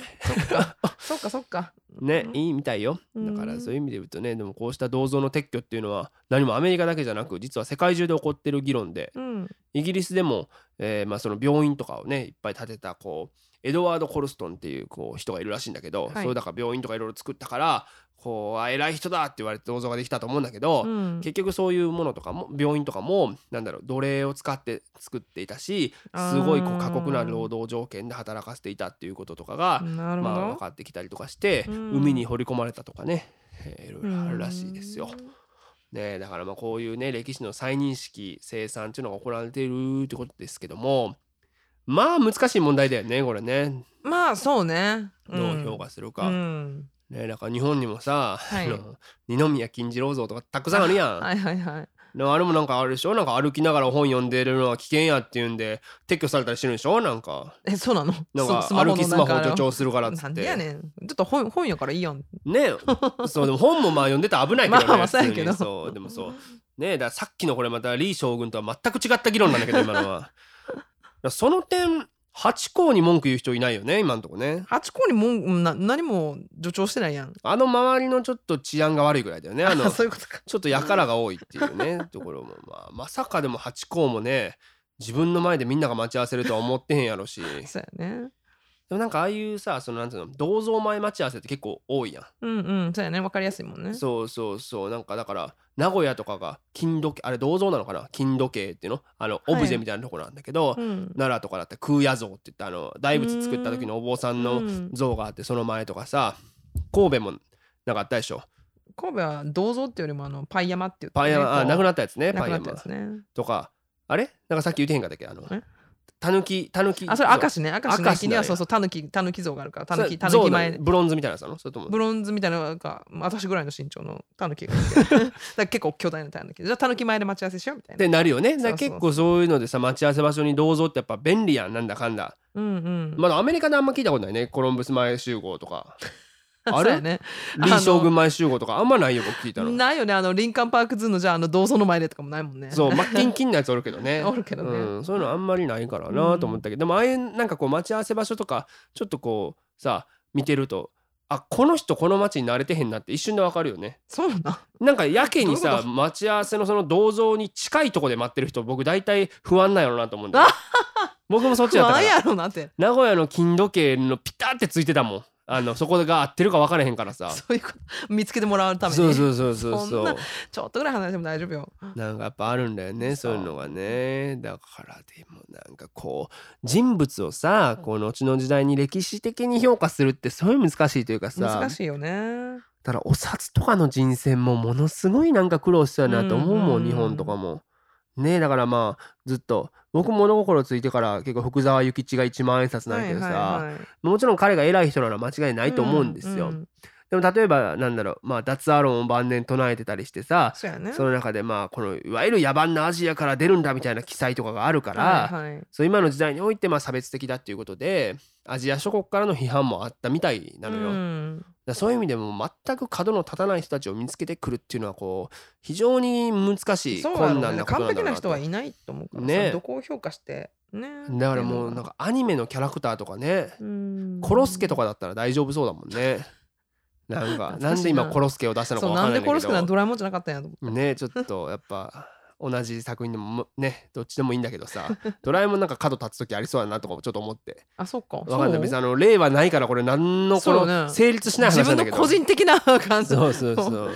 Speaker 2: そっか そっか。
Speaker 1: ね
Speaker 2: うん。
Speaker 1: いいみたいよ。
Speaker 2: うん。
Speaker 1: だからそういう意味で言うとねでもこうした銅像の撤去っていうのは何もアメリカだけじゃなく実は世界中で起こってる議論で
Speaker 2: うん。
Speaker 1: イギリスでも、えーまあ、その病院とかをねいっぱい建てたこうエドワード・コルストンっていうこう人がいるらしいんだけど、
Speaker 2: はい。
Speaker 1: そうだから病院とかいろいろ作ったからこうあ偉い人だって言われて銅像ができたと思うんだけど、
Speaker 2: うん。
Speaker 1: 結局そういうものとかも病院とかもなんだろう奴隷を使って作っていたしすごいこう過酷な労働条件で働かせていたっていうこととかが、まあ、分かってきたりとかして、
Speaker 2: うん。
Speaker 1: 海に掘り込まれたとかね、えーいろいろあるらしいですよ。ね、だからまあこういうね歴史の再認識生産っていうのが行われているってことですけどもまあ難しい問題だよねこれね。
Speaker 2: まあそうね。
Speaker 1: どう評価するか。
Speaker 2: うん。
Speaker 1: ね、だから日本にもさ、
Speaker 2: はい。
Speaker 1: 二宮金次郎像とかたくさんあるやん。
Speaker 2: はいはいはい。
Speaker 1: でもあれもなんかあるでしょ？なんか歩きながら本読んでるのは危険やっていうんで撤去されたりしてるんでしょ？なんか。
Speaker 2: えそうなの？
Speaker 1: なんか歩きスマホ
Speaker 2: なんか
Speaker 1: 助長するからっつって。
Speaker 2: やねん。ちょっと本本やからいいやん。
Speaker 1: ね。そうでも本もまあ読んでたら危ないけどね
Speaker 2: まあまあそうやけど。
Speaker 1: そう。でもそう。ねださっきのこれまた李将軍とは全く違った議論なんだけど今のはその点八校に文句言う人いないよね今のとこね。
Speaker 2: 八校にもんな何も助長してないやん。
Speaker 1: あの周りのちょっと治安が悪いぐらいだよね。あの
Speaker 2: そういうことか。
Speaker 1: ちょっと輩が多いっていうね ところも、まあ、まさかでも八校もね自分の前でみんなが待ち合わせるとは思ってへんやろし。で
Speaker 2: そうやね
Speaker 1: もなんかああいうさそのなんていうの銅像前待ち合わせって結構多いやん。
Speaker 2: うんうんそうやねわかりやすいもんね。
Speaker 1: そうそうそう。なんかだから名古屋とかが金時計あれ銅像なのかな？金時計っていうの？あのオブジェみたいなところなんだけど、
Speaker 2: うん。
Speaker 1: 奈良とかだったら空也像って言ってあの大仏作った時のお坊さん
Speaker 2: う
Speaker 1: の
Speaker 2: ん。
Speaker 1: 像があってその前とかさ神戸もなんかあったでしょ？
Speaker 2: 神戸は銅像っていうよりもあのパイ山って言って、
Speaker 1: パン屋あなく
Speaker 2: な
Speaker 1: なったやつね。パン山。
Speaker 2: ね
Speaker 1: とかあれ？なんかさっき言ってへんかったっけ？あの
Speaker 2: え？
Speaker 1: たぬきたぬき
Speaker 2: あそれ明石ね。明石の駅にはそうそうたぬきたぬき像があるから。たぬきたぬき前
Speaker 1: ブロンズみたいなやつなの？それとも。
Speaker 2: ブロンズみたいなのが私ぐらいの身長のタヌキが だ結構巨大なタヌキじゃあタヌキ前で待ち合わせしようみたいな。
Speaker 1: ってなるよね。結構そういうのでさ待ち合わせ場所に銅像ってやっぱ便利やん。なんだかんだ。
Speaker 2: うんうん。
Speaker 1: まだアメリカであんま聞いたことないね。コロンブス前集合とか あれ？
Speaker 2: ね。
Speaker 1: 李将軍前集合とかあんまないよ僕聞いたの。
Speaker 2: ないよね。あのリンカンパークズーのじゃああの銅像の前でとかもないもんね。
Speaker 1: そうマッキンキンのやつおるけどね。
Speaker 2: おるけどね。
Speaker 1: うん、そういうのあんまりないからなと思ったけど、でもああいうなんかこう待ち合わせ場所とかちょっとこうさ見てるとあこの人この街に慣れてへんなって一瞬でわかるよね。
Speaker 2: そうなん
Speaker 1: なんかやけにさ待ち合わせのその銅像に近いとこで待ってる人僕大体不安なんやろうなと思うんだよ 僕もそっちだったから。
Speaker 2: 不安やろうなって。
Speaker 1: 名古屋の金時計のピタってついてたもんあのそこが合ってるか分からへんからさ。
Speaker 2: そういうこと。見つけてもらうために。
Speaker 1: そうそうそうそう
Speaker 2: そんなちょっとぐらい離れても大丈夫よ。
Speaker 1: なんかやっぱあるんだよね
Speaker 2: そ
Speaker 1: そうういうのがね。だからでもなんかこう人物をさこう後の時代に歴史的に評価するってすごい難しいというかさ。
Speaker 2: 難しいよね。
Speaker 1: だからお札とかの人選もものすごいなんか苦労したなと思うもん
Speaker 2: うんうん。
Speaker 1: 日本とかも。ねだからまあずっと僕物心ついてから結構福沢諭吉が一万円札なんやけどさ、
Speaker 2: はいはいはい。
Speaker 1: もちろん彼が偉い人なのは間違いないと思うんですよ。
Speaker 2: ううん
Speaker 1: でも例えばなんだろうまあ脱アロンを晩年唱えてたりしてさ
Speaker 2: そね。
Speaker 1: その中でまあこのいわゆる野蛮なアジアから出るんだみたいな記載とかがあるから、
Speaker 2: はいはい。
Speaker 1: そう今の時代においてまあ差別的だっていうことでアジア諸国からの批判もあったみたいなのよ。
Speaker 2: うん。
Speaker 1: らそういう意味でも全く角の立たない人たちを見つけてくるっていうのはこう非常に難しい困難なこと
Speaker 2: 完璧な
Speaker 1: なんだろうなと。
Speaker 2: 人はいないと思うからさ
Speaker 1: ね
Speaker 2: どこを評価して。ね。
Speaker 1: だからもうなんかアニメのキャラクターとかね。
Speaker 2: うん。
Speaker 1: コロスケとかだったら大丈夫そうだもんね。なんか
Speaker 2: な。
Speaker 1: なんで今コロスケを出したのか
Speaker 2: そう
Speaker 1: わかんないんだけど。
Speaker 2: なんでコロスケなんてドラえもんじゃなかったんやと思って
Speaker 1: ねちょっとやっぱ同じ作品でもねどっちでもいいんだけどさ ドラえもんなんか角立つ時ありそうだなとかもちょっと思って。
Speaker 2: あそっか。
Speaker 1: わかんない。別にあの例はないからこれ何のこの成立しない
Speaker 2: 自分の
Speaker 1: 話なんだけど。
Speaker 2: 個人的な 感想
Speaker 1: そうそうそう。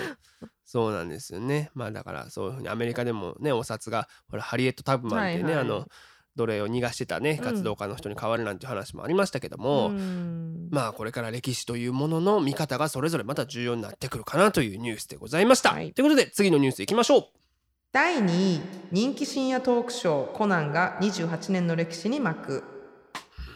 Speaker 1: そう。なんですよね。まあだからそういうふうにアメリカでもねお札がほらハリエット・タブマンってね、
Speaker 2: はいはい。
Speaker 1: あの奴隷を逃がしてたね活動家の人に変わるなんて話もありましたけども、
Speaker 2: うん。
Speaker 1: まあこれから歴史というものの見方がそれぞれまた重要になってくるかなというニュースでございました。
Speaker 2: はい。
Speaker 1: ということで次のニュースいきましょう。
Speaker 2: 第2位人気深夜トークショーコナンが28年の歴史に幕。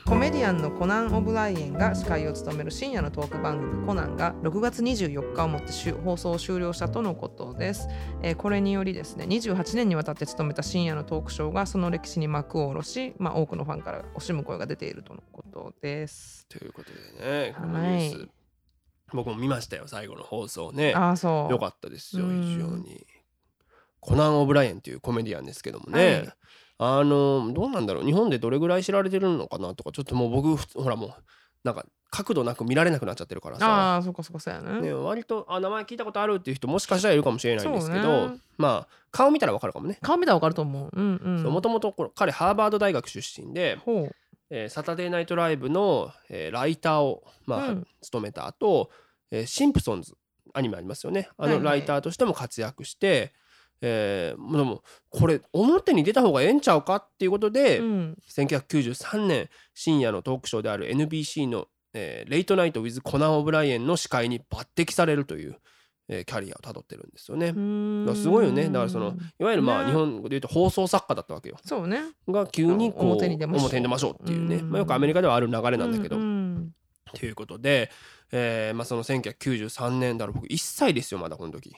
Speaker 2: コメディアンのコナン・オブライエンが司会を務める深夜のトーク番組コナンが6月24日をもって終放送を終了したとのことです、えーこれによりですね28年にわたって務めた深夜のトークショーがその歴史に幕を下ろし、まあ、多くのファンから惜しむ声が出ているとのことです。
Speaker 1: ということでねこのニュース、
Speaker 2: はい。
Speaker 1: 僕も見ましたよ最後の放送ね。
Speaker 2: ああそう。
Speaker 1: よかったですよ
Speaker 2: うん。
Speaker 1: 非常に。コナン・オブライエンっていうコメディアンですけどもね、
Speaker 2: はい。
Speaker 1: あのどうなんだろう。日本でどれぐらい知られてるのかなとかちょっともう僕ほらもうなんか角度なく見られなくなっちゃってるからさ、
Speaker 2: ああそっかそっかそうやね
Speaker 1: ね、割とあ名前聞いたことあるっていう人もしかしたらいるかもしれないんですけど、
Speaker 2: そうね。
Speaker 1: まあ顔見たらわかるかもね。
Speaker 2: 顔見たらわかると思う。うんうん。
Speaker 1: もともと彼ハーバード大学出身で、
Speaker 2: ほう。
Speaker 1: えーサタデーナイトライブの、えーライターを、まあ
Speaker 2: うん。
Speaker 1: 務めた後、えーシンプソンズアニメありますよね。あ
Speaker 2: はいはい。
Speaker 1: のライターとしても活躍して、えーでもこれ表に出た方がええんちゃうかっていうことで、
Speaker 2: うん。
Speaker 1: 1993年深夜のトークショーである NBC の、えーレイトナイト・ウィズ・コナン・オブライエンの司会に抜擢されるという、えーキャリアをたどってるんですよね。すごいよね。だからそのいわゆるまあ
Speaker 2: ね。
Speaker 1: 日本語で言うと放送作家だったわけよ。
Speaker 2: そうね。
Speaker 1: が急にこう
Speaker 2: 表に出ましょう。
Speaker 1: っていうね、
Speaker 2: うん。
Speaker 1: まあ、よくアメリカではある流れなんだけど、ということで、えーまあ、その1993年だろ僕1歳ですよまだこの時。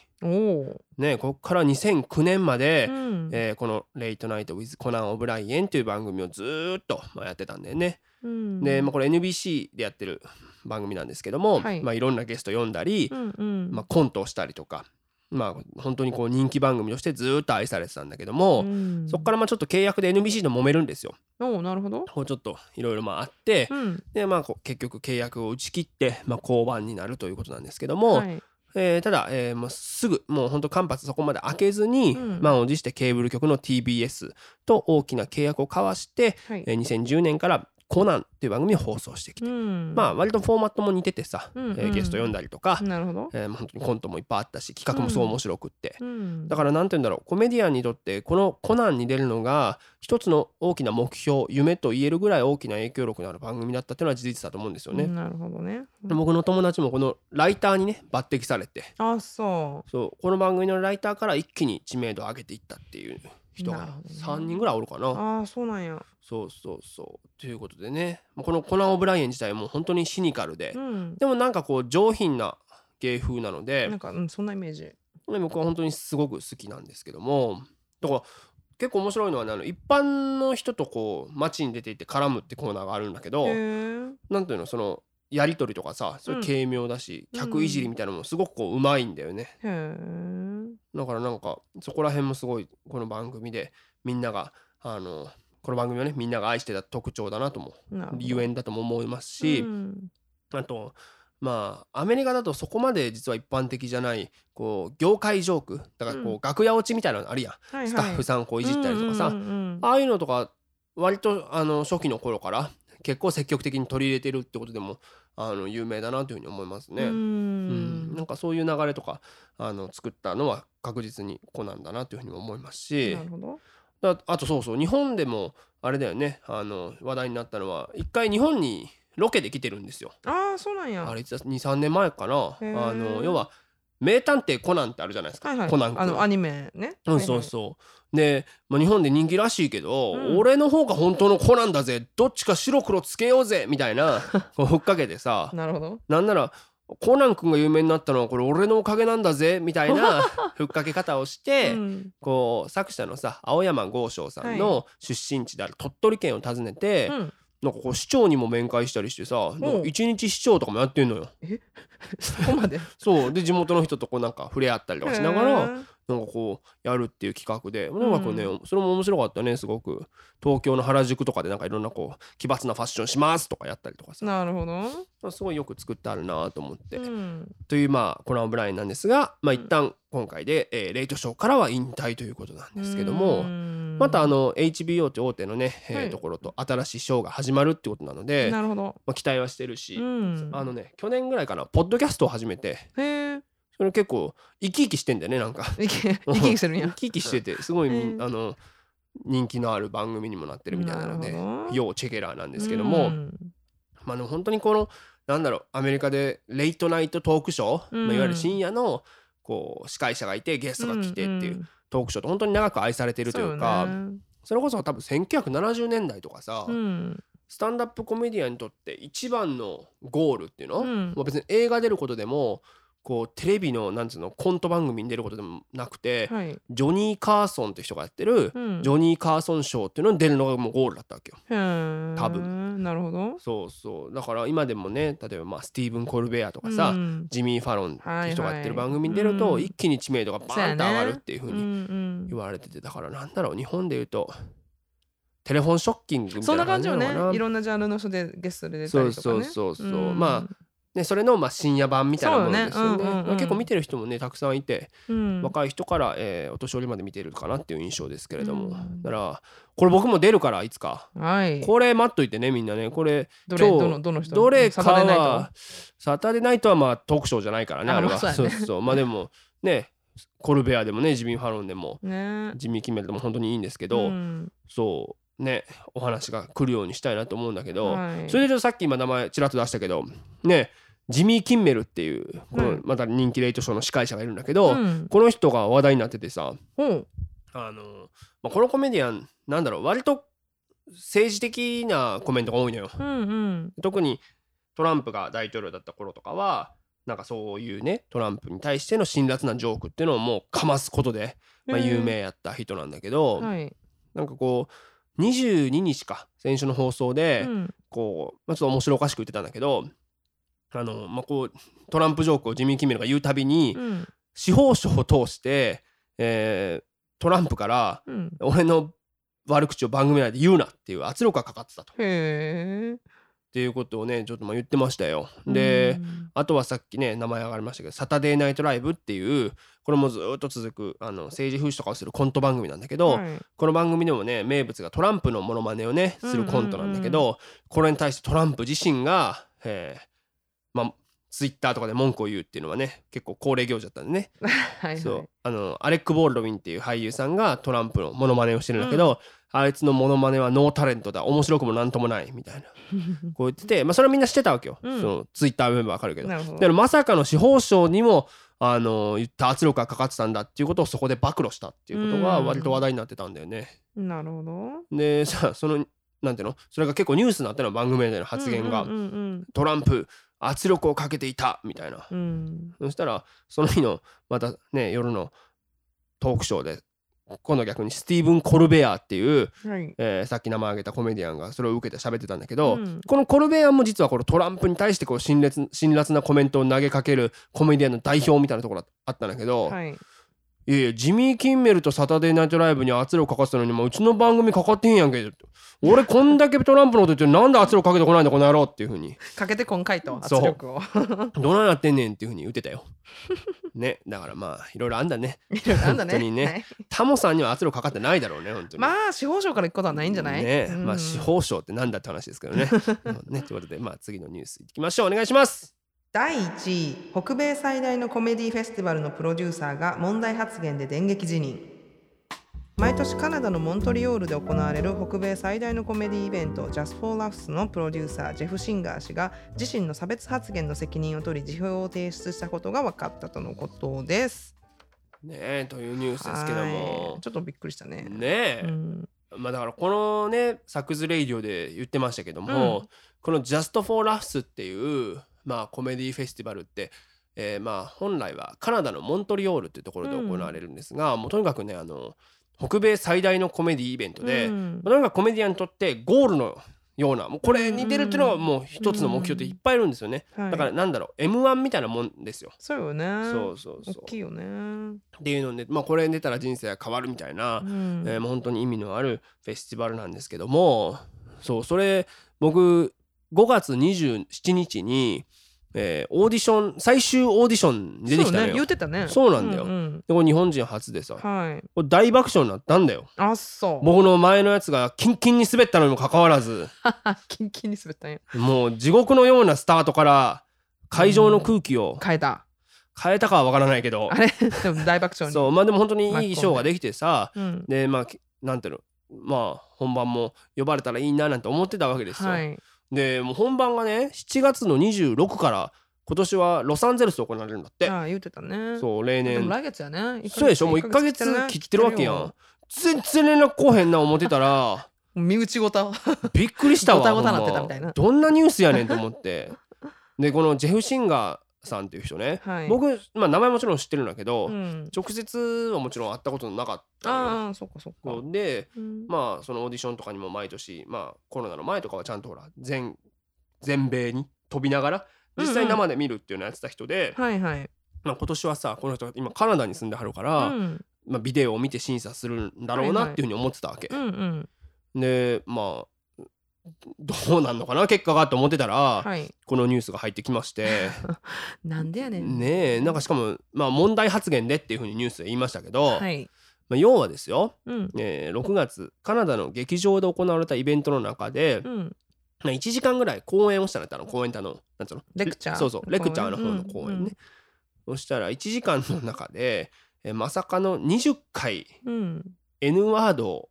Speaker 1: ねここから2009年まで、
Speaker 2: ー、うん。
Speaker 1: えーこの「レイトナイト・ウィズ・コナン・オブライエン」という番組をずーっと、まあ、やってたんだよね。
Speaker 2: うん。
Speaker 1: で、まあ、これ NBC でやってる番組なんですけども、
Speaker 2: はい
Speaker 1: い。まあ、いろんなゲスト呼んだり、
Speaker 2: うんうん。
Speaker 1: まあ、コントをしたりとか、まあ、本当にこう人気番組としてずーっと愛されてたんだけども、
Speaker 2: うん。
Speaker 1: そこからまあちょっと契約で NBC と揉めるんですよ。
Speaker 2: おおなるほど。
Speaker 1: こうちょっといろいろまああって、
Speaker 2: うん。
Speaker 1: でまあ結局契約を打ち切って、まあ、降板になるということなんですけども、
Speaker 2: はい。
Speaker 1: えーただ、えーもうすぐもう本当間髪そこまで開けずに、
Speaker 2: うん。
Speaker 1: 満を持してケーブル局の TBS と大きな契約を交わして、
Speaker 2: はい。
Speaker 1: えー2010年から「コナン」っていう番組を放送してきて、
Speaker 2: うん。
Speaker 1: まあ割とフォーマットも似ててさ、
Speaker 2: うんうん。
Speaker 1: えーゲスト呼んだりとか、
Speaker 2: なるほど。
Speaker 1: えー本当にコントもいっぱいあったし企画もすごい面白くって、
Speaker 2: うん。
Speaker 1: だからなんて言うんだろうコメディアンにとってこの「コナン」に出るのが一つの大きな目標夢と言えるぐらい大きな影響力のある番組だったっていうのは事実だと思うんですよね。
Speaker 2: なるほどね。
Speaker 1: 僕の友達もこのライターにね抜擢されて。
Speaker 2: あそ
Speaker 1: そう。この番組のライターから一気に知名度を上げていったっていう人が
Speaker 2: なるほどね。
Speaker 1: 3人ぐらいおるかな。
Speaker 2: うあそうなんや。
Speaker 1: そうそうそう。ということでね。このコナン・オブライエン自体も本当にシニカルで、
Speaker 2: うん。
Speaker 1: でもなんかこう上品な芸風なので。
Speaker 2: なんかうんそんなイメージ。
Speaker 1: で僕は本当にすごく好きなんですけども。だから結構面白いのはねあの一般の人とこう街に出ていって絡むってコーナーがあるんだけど。
Speaker 2: へえ
Speaker 1: なんていうのそのやり取りとかさそれ軽妙だし、
Speaker 2: うん。
Speaker 1: 客いじりみたいなのもすごくこううまいんだよね。
Speaker 2: へえ
Speaker 1: だからなんかそこら辺もすごいこの番組でみんながあのこの番組はねみんなが愛してた特徴だなともゆえんだとも思いますし、
Speaker 2: うん。
Speaker 1: あとまあアメリカだとそこまで実は一般的じゃないこう業界ジョークだからこう、
Speaker 2: うん。
Speaker 1: 楽屋落ちみたいなのあるやん、
Speaker 2: はいはい。
Speaker 1: スタッフさんこういじったりとかさ、
Speaker 2: うんうんうん。
Speaker 1: ああいうのとか割とあの初期の頃から結構積極的に取り入れてるってことでもあの有名だなというふうに思いますね。
Speaker 2: う
Speaker 1: うん。
Speaker 2: ん
Speaker 1: なんかそういう流れとかあの作ったのは確実にコナンだなというふうにも思いますし。
Speaker 2: なるほど。
Speaker 1: だあとそうそう日本でもあれだよね。あの話題になったのは一回日本にロケで来てるんですよ。
Speaker 2: ああそうなんや。
Speaker 1: あれいつだ？23年前かな。あの要は名探偵コナンってあるじゃないですか、
Speaker 2: はいはい。
Speaker 1: コナン君。
Speaker 2: あのアニメね。
Speaker 1: うん、そうそう。で、まあ、日本で人気らしいけど、
Speaker 2: うん。
Speaker 1: 俺の方が本当のコナンだぜ。どっちか白黒つけようぜみたいな こうふっかけてさ。
Speaker 2: なるほど。
Speaker 1: なんならコナン君が有名になったのはこれ俺のおかげなんだぜみたいな ふっかけ方をして、
Speaker 2: うん。
Speaker 1: こう作者のさ青山剛昌さんの出身地である鳥取県を訪ねて、
Speaker 2: うん
Speaker 1: なんかこう市長にも面会したりしてさなんか一日市長とかもやってんのよ。
Speaker 2: そこまで？
Speaker 1: そう。で地元の人とこうなんか触れ合ったりとかしながら
Speaker 2: へ
Speaker 1: なんかこうやるっていう企画で。なんかこうね、
Speaker 2: う
Speaker 1: それも面白かったねすごく。東京の原宿とかでなんかいろんなこう奇抜なファッションしますとかやったりとかさ。
Speaker 2: ーなるほど。
Speaker 1: すごいよく作ってあるなと思って、
Speaker 2: うん。
Speaker 1: というまあコナン・オブラインなんですがまあ一旦今回で、えーレイトショーからは引退ということなんですけども、
Speaker 2: うん。
Speaker 1: またあの HBO って大手のね、えー
Speaker 2: はい。
Speaker 1: ところと新しいショーが始まるってことなので、
Speaker 2: なるほど。
Speaker 1: まあ、期待はしてるし、
Speaker 2: うん。
Speaker 1: あのね去年ぐらいかなポッドキャストを始めて
Speaker 2: へえ
Speaker 1: それ結構生き生きしてんだよねなんか。
Speaker 2: 生き生き生きしてるん。や
Speaker 1: 生き生きしててすごいあの人気のある番組にもなってるみたいなので要チェケラーなんですけども、
Speaker 2: うん。
Speaker 1: まあでも本当にこのなんだろうアメリカでレイトナイトトークショー、
Speaker 2: うん。
Speaker 1: まあ、いわゆる深夜のこう司会者がいてゲストが来てっていうトークショーって本当に長く愛されてるというか、
Speaker 2: ね。
Speaker 1: それこそ多分1970年代とかさ、
Speaker 2: うん。
Speaker 1: スタンダップコメディアンにとって一番のゴールっていうの、
Speaker 2: うん。
Speaker 1: 別に映画出ることでもこうテレビのなんつうのコント番組に出ることでもなくて、
Speaker 2: はい。
Speaker 1: ジョニー・カーソンって人がやってる、
Speaker 2: うん。
Speaker 1: ジョニー・カーソンショーっていうのに出るのがもうゴールだったわけよ。多分。
Speaker 2: なるほど。
Speaker 1: そうそう。だから今でもね例えばまあスティーブン・コルベアとかさ、
Speaker 2: うん。
Speaker 1: ジミー・ファロンって人がやってる
Speaker 2: はいはい
Speaker 1: 番組に出ると、
Speaker 2: うん
Speaker 1: 一気に知名度がバーンと上がるっていうふう
Speaker 2: うん
Speaker 1: に
Speaker 2: うん。
Speaker 1: 言われててだからなんだろう日本で言うとテレフォンショッキングみた
Speaker 2: そんな
Speaker 1: いな感
Speaker 2: 感じよね
Speaker 1: じな。のかな。
Speaker 2: いろんなジャンルの人でゲストで出た
Speaker 1: そう
Speaker 2: りとかね。
Speaker 1: そうそうそう、
Speaker 2: うん。
Speaker 1: まあね、それのまあ深夜版みたいなものですよね。
Speaker 2: ね。うんうん
Speaker 1: 結構見てる人もねたくさんいて、
Speaker 2: うん。
Speaker 1: 若い人から、えーお年寄りまで見てるかなっていう印象ですけれども、
Speaker 2: うん。
Speaker 1: だからこれ僕も出るからいつか。
Speaker 2: はい。
Speaker 1: これ待っといてねみんなね。これ
Speaker 2: どれ
Speaker 1: 今日
Speaker 2: どのどの人？
Speaker 1: どれかはサタデーナイトはまあトークショーじゃないからね
Speaker 2: あ
Speaker 1: あれは、
Speaker 2: まあそう
Speaker 1: そう。まあでもねコルベアでもねジミー・ファロンでも
Speaker 2: ね。
Speaker 1: ジミー・キンメルでも本当にいいんですけど、
Speaker 2: うん。
Speaker 1: そうねお話が来るようにしたいなと思うんだけど、
Speaker 2: はい。
Speaker 1: それでさっき今名前ちらっと出したけどねジミー・キンメルっていうこ
Speaker 2: うん
Speaker 1: のまた人気レイトショーの司会者がいるんだけど、
Speaker 2: うん。
Speaker 1: この人が話題になっててさ
Speaker 2: ほう。
Speaker 1: あの、まあ、このコメディアンなんだろう割と政治的なコメントが多いのよ。
Speaker 2: うんうん。
Speaker 1: 特にトランプが大統領だった頃とかはなんかそういうねトランプに対しての辛辣なジョークっていうのをもうかますことで、まあ、有名やった人なんだけど、
Speaker 2: はい。
Speaker 1: なんかこう22日か先週の放送で、
Speaker 2: うん。
Speaker 1: こう、まあ、ちょっと面白おかしく言ってたんだけどあの、まあ、こうトランプジョークをジミー・キンメルが言うたびに、
Speaker 2: うん。
Speaker 1: 司法省を通して、えートランプから
Speaker 2: うん。
Speaker 1: 俺の悪口を番組内で言うなっていう圧力がかかってたと。っていうことをねちょっとまあ言ってましたよ。で、あとはさっきね名前上がりましたけど「サタデーナイトライブ」っていうこれもずっと続くあの政治風刺とかをするコント番組なんだけど、
Speaker 2: はい。
Speaker 1: この番組でもね名物がトランプのモノマネをねするコントなんだけど、これに対してトランプ自身が、えーまあツイッターとかで文句を言うっていうのはね結構恒例行事だったんでね、
Speaker 2: はいはい。
Speaker 1: そう。あのアレック・ボールドウィンっていう俳優さんがトランプのモノマネをしてるんだけど、あいつのモノマネはノータレントだ。面白くもなんともない。みたいな。こう言ってて、まあ、それはみんな知ってたわけよ、
Speaker 2: うん。
Speaker 1: そのツイッター読めばわかるけど。
Speaker 2: ど。
Speaker 1: まさかの司法省にもあの言った圧力がかかってたんだっていうことをそこで暴露したっていうことが
Speaker 2: うん。
Speaker 1: 割と話題になってたんだよね。
Speaker 2: なるほど。
Speaker 1: でさそのなんていうの？それが結構ニュースになったの番組での発言が、トランプ圧力をかけていた。みたいな、
Speaker 2: うんうん。
Speaker 1: そしたらその日のまたね夜のトークショーで今度逆にスティーブン・コルベアっていう、
Speaker 2: はい。
Speaker 1: えーさっき名前挙げたコメディアンがそれを受けて喋ってたんだけど、
Speaker 2: うん。
Speaker 1: このコルベアも実はこのトランプに対してこう辛辣辛辣なコメントを投げかけるコメディアンの代表みたいなところがあったんだけど、
Speaker 2: はい。
Speaker 1: いやいやジミー・キンメルとサタデーナイトライブに圧力かかってたのに、まあ、うちの番組かかってへんやんけ俺こんだけトランプのこと言ってるなんで圧力かけてこないんだこの野郎っていうふうに。
Speaker 2: かけて今回と圧
Speaker 1: そう。
Speaker 2: 力を。
Speaker 1: どないなってんねんっていうふうに言ってたよ。ね。だからまあいろいろあんだね。
Speaker 2: いろいろあんだね。
Speaker 1: 本当にね。
Speaker 2: はい。
Speaker 1: タモさんには圧力かかってないだろうね本当に。
Speaker 2: まあ司法省から行くことはないんじゃない？
Speaker 1: ね。
Speaker 2: うん。
Speaker 1: まあ司法省ってなんだって話ですけどね。うんねということでまあ次のニュースいきましょう。お願いします。
Speaker 2: 第1位北米最大のコメディフェスティバルのプロデューサーが問題発言で電撃辞任毎年カナダのモントリオールで行われる北米最大のコメディイベント Just for Laughs のプロデューサージェフ・シンガー氏が自身の差別発言の責任を取り辞表を提出したことが分かったとのことです。
Speaker 1: ねというニュースですけども。
Speaker 2: はい。ちょっとびっくりしたね。
Speaker 1: ね
Speaker 2: うん。
Speaker 1: まあだからこのねサクズレイディオで言ってましたけども、
Speaker 2: うん。
Speaker 1: この Just for Laughs っていうまあコメディフェスティバルって、えーまあ本来はカナダのモントリオールっていうところで行われるんですが、もうとにかくねあの北米最大のコメディイベントで、
Speaker 2: うん。
Speaker 1: とにかくコメディアンにとってゴールのようなもうこれに出るっていうのはもう一つの目標っていっぱいいるんですよね、
Speaker 2: はい。
Speaker 1: だからなんだろう M1 みたいなもんですよ。
Speaker 2: そうよね。
Speaker 1: そうそうそう。
Speaker 2: 大きいよね。
Speaker 1: っていうので、まあ、これに出たら人生が変わるみたいな、
Speaker 2: うん。
Speaker 1: えーもう本当に意味のあるフェスティバルなんですけどもそうそれ僕5月27日に、えーオーディション最終オーディションに出てきたの
Speaker 2: そうね
Speaker 1: よ。
Speaker 2: 言ってたね。
Speaker 1: そうなんだよ
Speaker 2: ん
Speaker 1: でこれ日本人初でさこ
Speaker 2: はい。
Speaker 1: れ大爆笑になったんだよ。
Speaker 2: あそう。
Speaker 1: 僕の前のやつがキンキンに滑ったのにもかかわらず
Speaker 2: キンキンに滑ったんや。
Speaker 1: もう地獄のようなスタートから会場の空気を
Speaker 2: 変えた。
Speaker 1: 変えたかはわからないけど
Speaker 2: あれ？でも大爆笑に。
Speaker 1: そうまあでも本当にいい衣装ができてさ
Speaker 2: うん。
Speaker 1: でまあきなんていうの？まあ本番も呼ばれたらいいななんて思ってたわけですよ。
Speaker 2: はい
Speaker 1: でもう本番がね7月の26から今年はロサンゼルスで行われるんだって。
Speaker 2: ああ言ってたね。
Speaker 1: そう例年。
Speaker 2: 来月やね。
Speaker 1: そうでしょ？もう1ヶ月切ってるわけやん。全然連絡来へんな思ってたら
Speaker 2: 身内ごた。
Speaker 1: びっくりしたわどんなニュースやねんと思って。でこのジェフ・シンガーさんっていう人ね、
Speaker 2: はい。
Speaker 1: 僕、まあ、名前もちろん知ってるんだけど、
Speaker 2: うん。
Speaker 1: 直接はもちろん会ったことなかった
Speaker 2: ああそっかそっか。
Speaker 1: で
Speaker 2: うん。
Speaker 1: まあそのオーディションとかにも毎年まあコロナの前とかはちゃんとほら全全米に飛びながら実際生で見るっていうのやってた人で、
Speaker 2: はいはい。
Speaker 1: まあ、今年はさこの人今カナダに住んではるから、
Speaker 2: うん。
Speaker 1: まあ、ビデオを見て審査するんだろうなっていうふうに思ってたわけ。
Speaker 2: うんうん。
Speaker 1: でまあどうなんのかな結果がと思ってたら、
Speaker 2: はい。
Speaker 1: このニュースが入ってきまして。
Speaker 2: なんでやねん。
Speaker 1: ねえなんかしかも、まあ、問題発言でっていうふうにニュースで言いましたけど、
Speaker 2: はい。
Speaker 1: まあ、要はですよ、
Speaker 2: うん。
Speaker 1: えー6月カナダの劇場で行われたイベントの中で、
Speaker 2: うん。
Speaker 1: まあ1時間ぐらい講演をしたんだったの講演ってあのなんつうの
Speaker 2: レクチャー
Speaker 1: そうそうレクチャーの方の講演ね、
Speaker 2: うん。うん
Speaker 1: そしたら1時間の中で、えーまさかの20回
Speaker 2: うん。
Speaker 1: N ワードを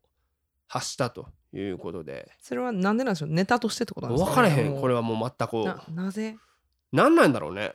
Speaker 1: 発したということで。
Speaker 2: それはなんでなんでしょう？ネタとしてってことなんですか？
Speaker 1: 分からへん。これ
Speaker 2: は
Speaker 1: はもう全く
Speaker 2: ななぜ？
Speaker 1: 何なんだろうね。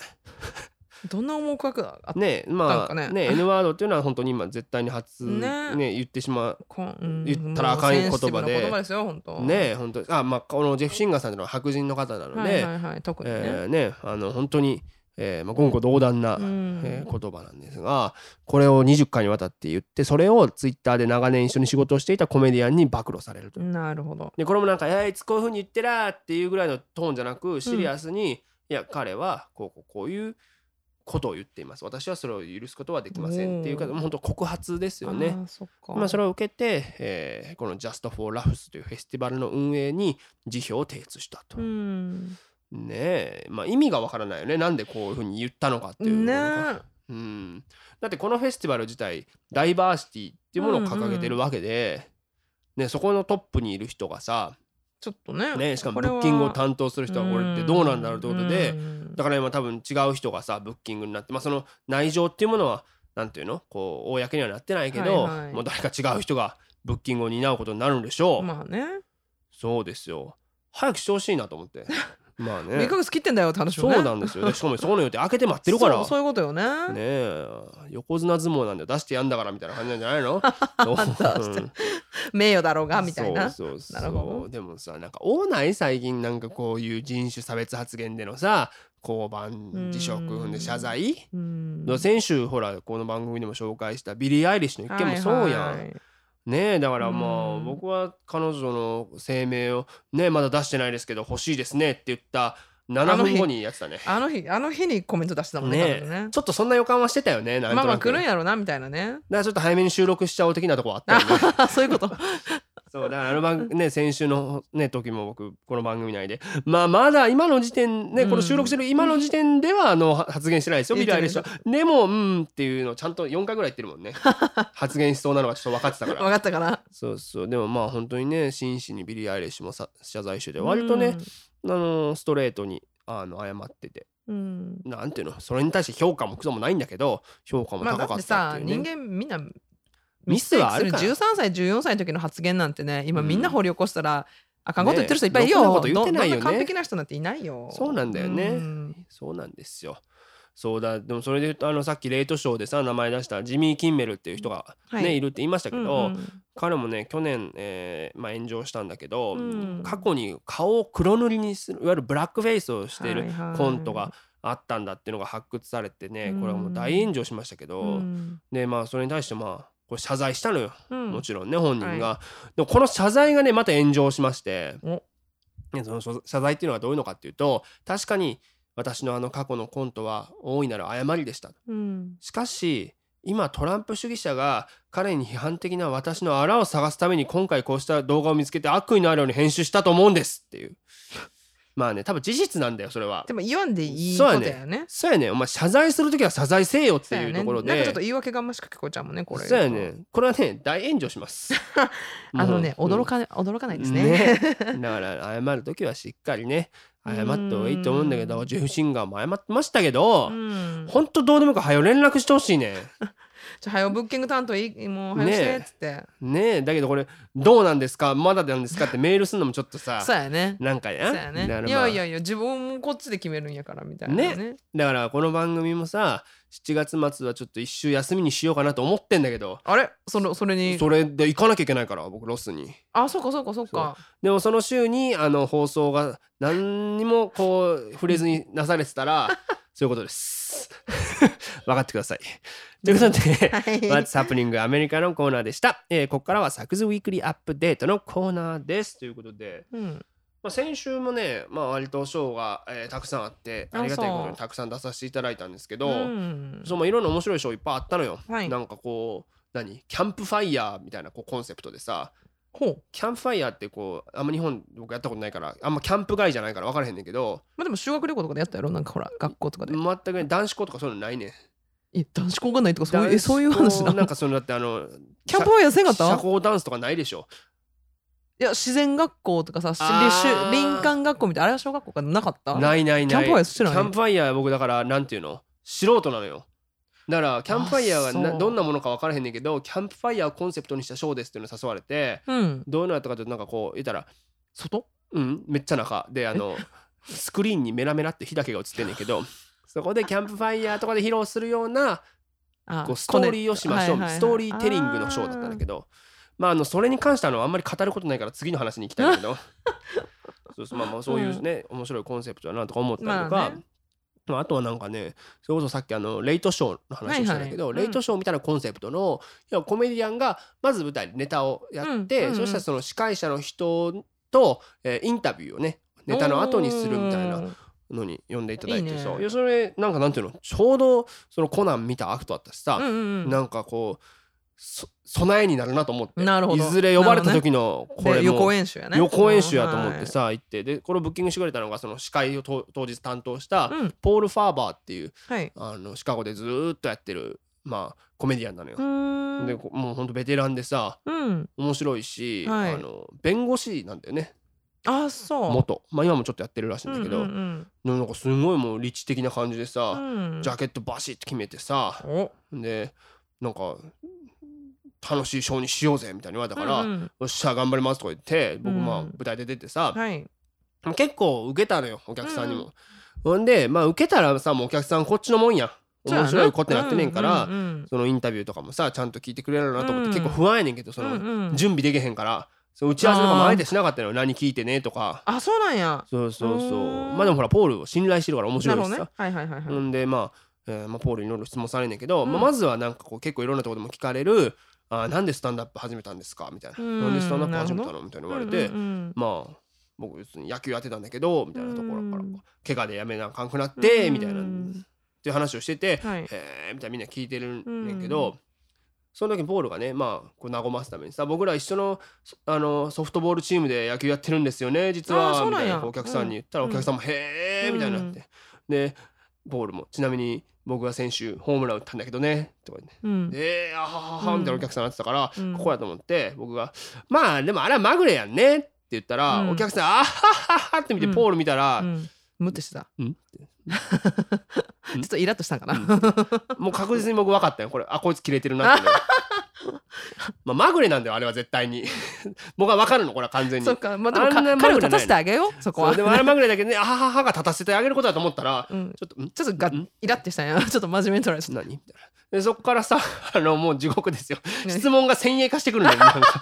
Speaker 2: どんな思惑があっ
Speaker 1: ね。まあ
Speaker 2: ね
Speaker 1: ね N ワードっていうのは本当に今絶対に発
Speaker 2: ね
Speaker 1: ね言ってしまう
Speaker 2: うん
Speaker 1: 言ったらあかん言葉で。
Speaker 2: 言葉ですよ本当
Speaker 1: ねえ本当にあまあこのジェフ・シンガーさんっていうのは白人の方なので、
Speaker 2: はいはいはい特にね、
Speaker 1: えーねあの本当に、えーまあ、言語道断な、
Speaker 2: うん。
Speaker 1: えー言葉なんですがこれを20回にわたって言ってそれをツイッターで長年一緒に仕事をしていたコメディアンに暴露されると。
Speaker 2: なるほど。
Speaker 1: でこれもなんか「あいつこういうふうに言ってら」っていうぐらいのトーンじゃなくシリアスに、いや彼はこうこうこういうことを言っています。私はそれを許すことはできませんっていうかもう本当告発ですよね。
Speaker 2: そ
Speaker 1: まあ、それを受けて、えーこの Just for Laughs というフェスティバルの運営に辞表を提出したと。
Speaker 2: うん
Speaker 1: ねえ、まあ、意味がわからないよね。なんでこういうふうに言ったのかっていう
Speaker 2: ね。
Speaker 1: うん、だってこのフェスティバル自体ダイバーシティっていうものを掲げてるわけで、ね、そこのトップにいる人がさ、
Speaker 2: ちょっとね
Speaker 1: ね、しかもブッキングを担当する人はこれってどうなんだろうってことで
Speaker 2: うん。
Speaker 1: だから今多分違う人がさブッキングになって、まあ、その内情っていうものはなんていうの？こう公にはなってないけど、
Speaker 2: はいはい。
Speaker 1: もう誰か違う人がブッキングを担うことになるんでしょう。
Speaker 2: まあね。
Speaker 1: そうですよ。早くしてほしいなと思って まあね。
Speaker 2: 2ヶ月切ってんだよって話をね。
Speaker 1: そうなんですよ。でしかもそこの予定開けて待ってるから。
Speaker 2: そうそういうことよね。
Speaker 1: ねえ。横綱相撲なんで出してやんだからみたいな感じなんじゃないの？
Speaker 2: 名誉だろうがみたいな。
Speaker 1: そうそうそう。
Speaker 2: なるほど。
Speaker 1: でもさなんか多ない最近なんかこういう人種差別発言でのさ降板辞職
Speaker 2: うん
Speaker 1: で謝罪？
Speaker 2: うん。
Speaker 1: 先週ほらこの番組でも紹介したビリー・アイリッシュの一件もそうやん、
Speaker 2: はいはい
Speaker 1: ねえだからまあ
Speaker 2: うん。
Speaker 1: 僕は彼女の声明をねまだ出してないですけど欲しいですねって言った7分後にやってたね。
Speaker 2: あの日あの日にコメント出してたもんね
Speaker 1: ねちょっとそんな予感はしてたよねなんとなく。
Speaker 2: まあまあ来るんやろなみたいなね。
Speaker 1: だからちょっと早めに収録しちゃおう的なとこあったよね。
Speaker 2: あ そういうこと
Speaker 1: そうだからあの番ね先週のね時も僕この番組内で。まあまだ今の時点ね
Speaker 2: うん。
Speaker 1: この収録してる今の時点ではあのは 発言してないですよビリー・アイリッシュはでもうんっていうのをちゃんと4回ぐらい言ってるもんね。発言しそうなのがちょっと分かってたか
Speaker 2: 分
Speaker 1: ら
Speaker 2: かったかな。
Speaker 1: そうそう。でもまあ本当にね真摯にビリー・アイリッシュもさ謝罪してて割とね、あのストレートにあの謝ってて。
Speaker 2: うん。
Speaker 1: なんていうのそれに対して評価もクソもないんだけど評価も
Speaker 2: まあだ
Speaker 1: 高かった
Speaker 2: ってさ
Speaker 1: っていうね、
Speaker 2: 人間みんな
Speaker 1: ミスはあるから。
Speaker 2: ミステイクする13歳14歳の時の発言なんてね今みんな掘り起こしたら、あかんこと言ってる人いっぱいいるよ、
Speaker 1: ね言ってないよね。
Speaker 2: 完璧な人なんていないよ。
Speaker 1: そうなんだよね。
Speaker 2: うん。
Speaker 1: そうなんですよ。そうだ。でもそれで言うとあのさっきレイトショーでさ名前出したジミー・キンメルっていう人が、ね
Speaker 2: はい。
Speaker 1: い、るって言いましたけど、
Speaker 2: うんうん。
Speaker 1: 彼もね去年、えーまあ、炎上したんだけど、
Speaker 2: うん。
Speaker 1: 過去に顔を黒塗りにするいわゆるブラックフェイスをしている
Speaker 2: はいはい。
Speaker 1: コントがあったんだっていうのが発掘されてねこれはもう大炎上しましたけど、
Speaker 2: うん。
Speaker 1: でまあそれに対してまあこれ謝罪したのよ、
Speaker 2: うん。
Speaker 1: もちろんね本人が。でもこの謝罪がねまた炎上しまして。
Speaker 2: お。
Speaker 1: ね、その謝謝罪っていうのはどういうのかっていうと確かに私のあの過去のコントは大いなる誤りでした。
Speaker 2: うん。
Speaker 1: しかし今トランプ主義者が彼に批判的な私のあらを探すために今回こうした動画を見つけて悪意のあるように編集したと思うんですっていうまあね多分事実なんだよそれは。
Speaker 2: でも言わんでいいことやね。
Speaker 1: そうやね。お前謝罪する時は謝罪せえよっていうところで。
Speaker 2: なんかちょっと言い訳がましく聞こえちゃうもんねこれ。
Speaker 1: そうやね。これはね大炎上します。
Speaker 2: あのね
Speaker 1: もう
Speaker 2: 驚か,、驚かないですね。
Speaker 1: ね。だから謝る時はしっかりね謝った方がいいと思うんだけど
Speaker 2: うん
Speaker 1: ジェフ・シンガーも謝ってましたけど、
Speaker 2: うん。
Speaker 1: ほんとどうでもいいから早よ連絡してほしいね
Speaker 2: じゃあ、はよブッキング担当いいもう、はよしてっつって。
Speaker 1: ねえ。だけどこれどうなんですか？まだなんですか？ってメールするのもちょっとさ
Speaker 2: そうやね。
Speaker 1: なんかや？
Speaker 2: そうやね。いやいやいや、自分もこっちで決めるんやからみたいなね。
Speaker 1: ね。だからこの番組もさ7月末はちょっと一周休みにしようかなと思ってんだけど。
Speaker 2: あれ？そのそれに？
Speaker 1: それで行かなきゃいけないから僕ロスに。
Speaker 2: あ、そうかそうかそうか。
Speaker 1: でもその週にあの放送が何にもこう触れずになされてたら そういうことです 分かってください。ということで
Speaker 2: はい
Speaker 1: What's Happening? アメリカのコーナーでした、えーここからはサクズウィークリーアップデートのコーナーです。ということで
Speaker 2: うん。
Speaker 1: まあ、先週もね、まあ、割とショーが、えーたくさんあって
Speaker 2: あ
Speaker 1: ありがたいことにたくさん出させていただいたんですけど、
Speaker 2: うん。
Speaker 1: そうまあいろんな面白いショーいっぱいあったのよ。
Speaker 2: はい。
Speaker 1: なんかこう何？キャンプファイヤーみたいなこうコンセプトでさ
Speaker 2: ほう。
Speaker 1: キャンプファイヤーってこうあんま日本僕やったことないからあんまキャンプ外じゃないから分からへんねんけど
Speaker 2: まあでも修学旅行とかでやったやろなんかほら、学校とかで。
Speaker 1: 全くね男子校とかそういうのないねん。
Speaker 2: え、男子校がないとかそういうえそういう話な
Speaker 1: なんかそのだってあの
Speaker 2: キャンプファイヤーせんかった？
Speaker 1: 社交ダンスとかないでしょ？
Speaker 2: いや、自然学校とかさ、林間学校みたいな、あれは小学校かなかった？
Speaker 1: ないないない。
Speaker 2: キャンプファイヤーしてない？
Speaker 1: キャンプファイヤー僕だからなんていうの？素人なのよ。だからキャンプファイヤーがどんなものか分からへんねんけどキャンプファイヤーをコンセプトにしたショーですっていうのに誘われて
Speaker 2: うん。
Speaker 1: どういうのやったかというとなんかこう言ったら
Speaker 2: 外？
Speaker 1: うんめっちゃ中。であのスクリーンにメラメラって日だけが映ってんねんけど そこでキャンプファイヤーとかで披露するような
Speaker 2: あ
Speaker 1: こうストーリーをしましょう、
Speaker 2: はいはいはい
Speaker 1: ストーリーテリングのショーだったんだけど。まああのそれに関してはあのあんまり語ることないから次の話に行きたいんだけど。そうそうまあまあそういうね、面白いコンセプトだなとか思ったりとか、
Speaker 2: まあね
Speaker 1: まあ、あとはなんかねそれこそさっきあのレイトショーの話をしたんだけど、
Speaker 2: はいはい
Speaker 1: レイトショーみたいなコンセプトの要はコメディアンがまず舞台でネタをやって、
Speaker 2: うんうん。うん
Speaker 1: そしたらその司会者の人と、えーインタビューをねネタの後にするみたいなのに呼んでいただいて
Speaker 2: いいね。
Speaker 1: それなんかなんていうのちょうどそのコナン見た後だったしさ、
Speaker 2: うんうんうん。
Speaker 1: なんかこうそ備えになるなと思って。
Speaker 2: なるほど。
Speaker 1: いずれ呼ばれた時のこれ
Speaker 2: で予
Speaker 1: も
Speaker 2: 行演習やね。
Speaker 1: 予行演習やと思ってさ行って。でこれをブッキングしてくれたのがその司会をと当日担当した
Speaker 2: うん、うん
Speaker 1: ポール・ファーバーっていう
Speaker 2: はい。
Speaker 1: あのシカゴでずーっとやってるまあコメディアンなのよ。でこもうほんとベテランでさ
Speaker 2: うん。
Speaker 1: 面白いし、
Speaker 2: はい。
Speaker 1: あの弁護士なんだよね。
Speaker 2: あそう。
Speaker 1: 元。まあ今もちょっとやってるらしいんだけど、
Speaker 2: うんうん
Speaker 1: なんかすごいもう理知的な感じで
Speaker 2: う
Speaker 1: さ、
Speaker 2: んうん。
Speaker 1: ジャケットバシッと決めてさ
Speaker 2: お。
Speaker 1: でなんか楽しいショーにしようぜみたいに言われたから、
Speaker 2: うんうん。
Speaker 1: よっしゃ頑張りますとか言って僕
Speaker 2: うん。
Speaker 1: まあ舞台で出てさ、
Speaker 2: はい。
Speaker 1: 結構受けたのよお客さんにも。ほんでまあ受けたらさもうお客さんこっちのもんや。面白いことになってねんから、
Speaker 2: うんうん
Speaker 1: そのインタビューとかもさちゃんと聞いてくれるなと思って、
Speaker 2: うん。
Speaker 1: 結構不安やねんけどその、
Speaker 2: うんうん。
Speaker 1: 準備できへんから。その打ち合わせとかもあえてしなかったのよ。何聞いてねとか。
Speaker 2: あそうなんや。
Speaker 1: そうそうそう。
Speaker 2: うん。
Speaker 1: まあでもほらポールを信頼してるから面
Speaker 2: な
Speaker 1: 白いしさ
Speaker 2: ね。はいはいはいはい。
Speaker 1: ほんでまあ、えーまあ、ポールにいろいろ質問されんねんけど、
Speaker 2: うん。
Speaker 1: まあ、まずはなんかこう結構いろんなところでも聞かれる「あーなんでスタンダップ始めたんですか?」みたいな「
Speaker 2: うん。
Speaker 1: なんでスタンダップ始めた
Speaker 2: な
Speaker 1: の?」みたいな言われて、
Speaker 2: うんうん
Speaker 1: まあ僕別に野球やってたんだけどみたいなところから
Speaker 2: うん
Speaker 1: 怪我でやめなあかんくなって、
Speaker 2: うん
Speaker 1: みたいなっていう話をしてて、
Speaker 2: はい。
Speaker 1: へえみたいなみんな聞いてるんねんけど、その時ポールがねまあこう和ますためにさ僕ら一緒のそあのソフトボールチームで野球やってるんですよね実は。みたいなお客さんに言ったら、
Speaker 2: うん。
Speaker 1: お客さんも「へえ」みたいになって、でポールも。ちなみに僕は先週ホームラン打ったんだけどね。とか言って。
Speaker 2: うん。
Speaker 1: えー、あはははみたいなお客さんになってたから、
Speaker 2: うん。
Speaker 1: ここやと思って僕が「まあでもあれはまぐれやんね」って言ったら、
Speaker 2: うん。
Speaker 1: お客さん「あははは」って見て
Speaker 2: うん
Speaker 1: ポール見たら、
Speaker 2: うん。ムってしてた。
Speaker 1: うん？
Speaker 2: ちょっとイラッとしたんかな。
Speaker 1: もう確実に僕分かったよ。これあこいつ切れてるなってね まあまぐれなんだよあれは絶対に。僕は分かるのこれは完全に。
Speaker 2: そっかまあでもか
Speaker 1: あんな
Speaker 2: 彼を立たせてあげようそこは。
Speaker 1: でもあれまぐれだけどねあはははが立たせてあげることだと思ったら、
Speaker 2: うん。
Speaker 1: ちょっとん？
Speaker 2: ちょっとが
Speaker 1: ん？
Speaker 2: イラってしたんや。ちょっと真面目に取られてた。
Speaker 1: 何？みたいな。でそこからさあのもう地獄ですよ。
Speaker 2: ね。
Speaker 1: 質問が先鋭化してくるんだよなんか。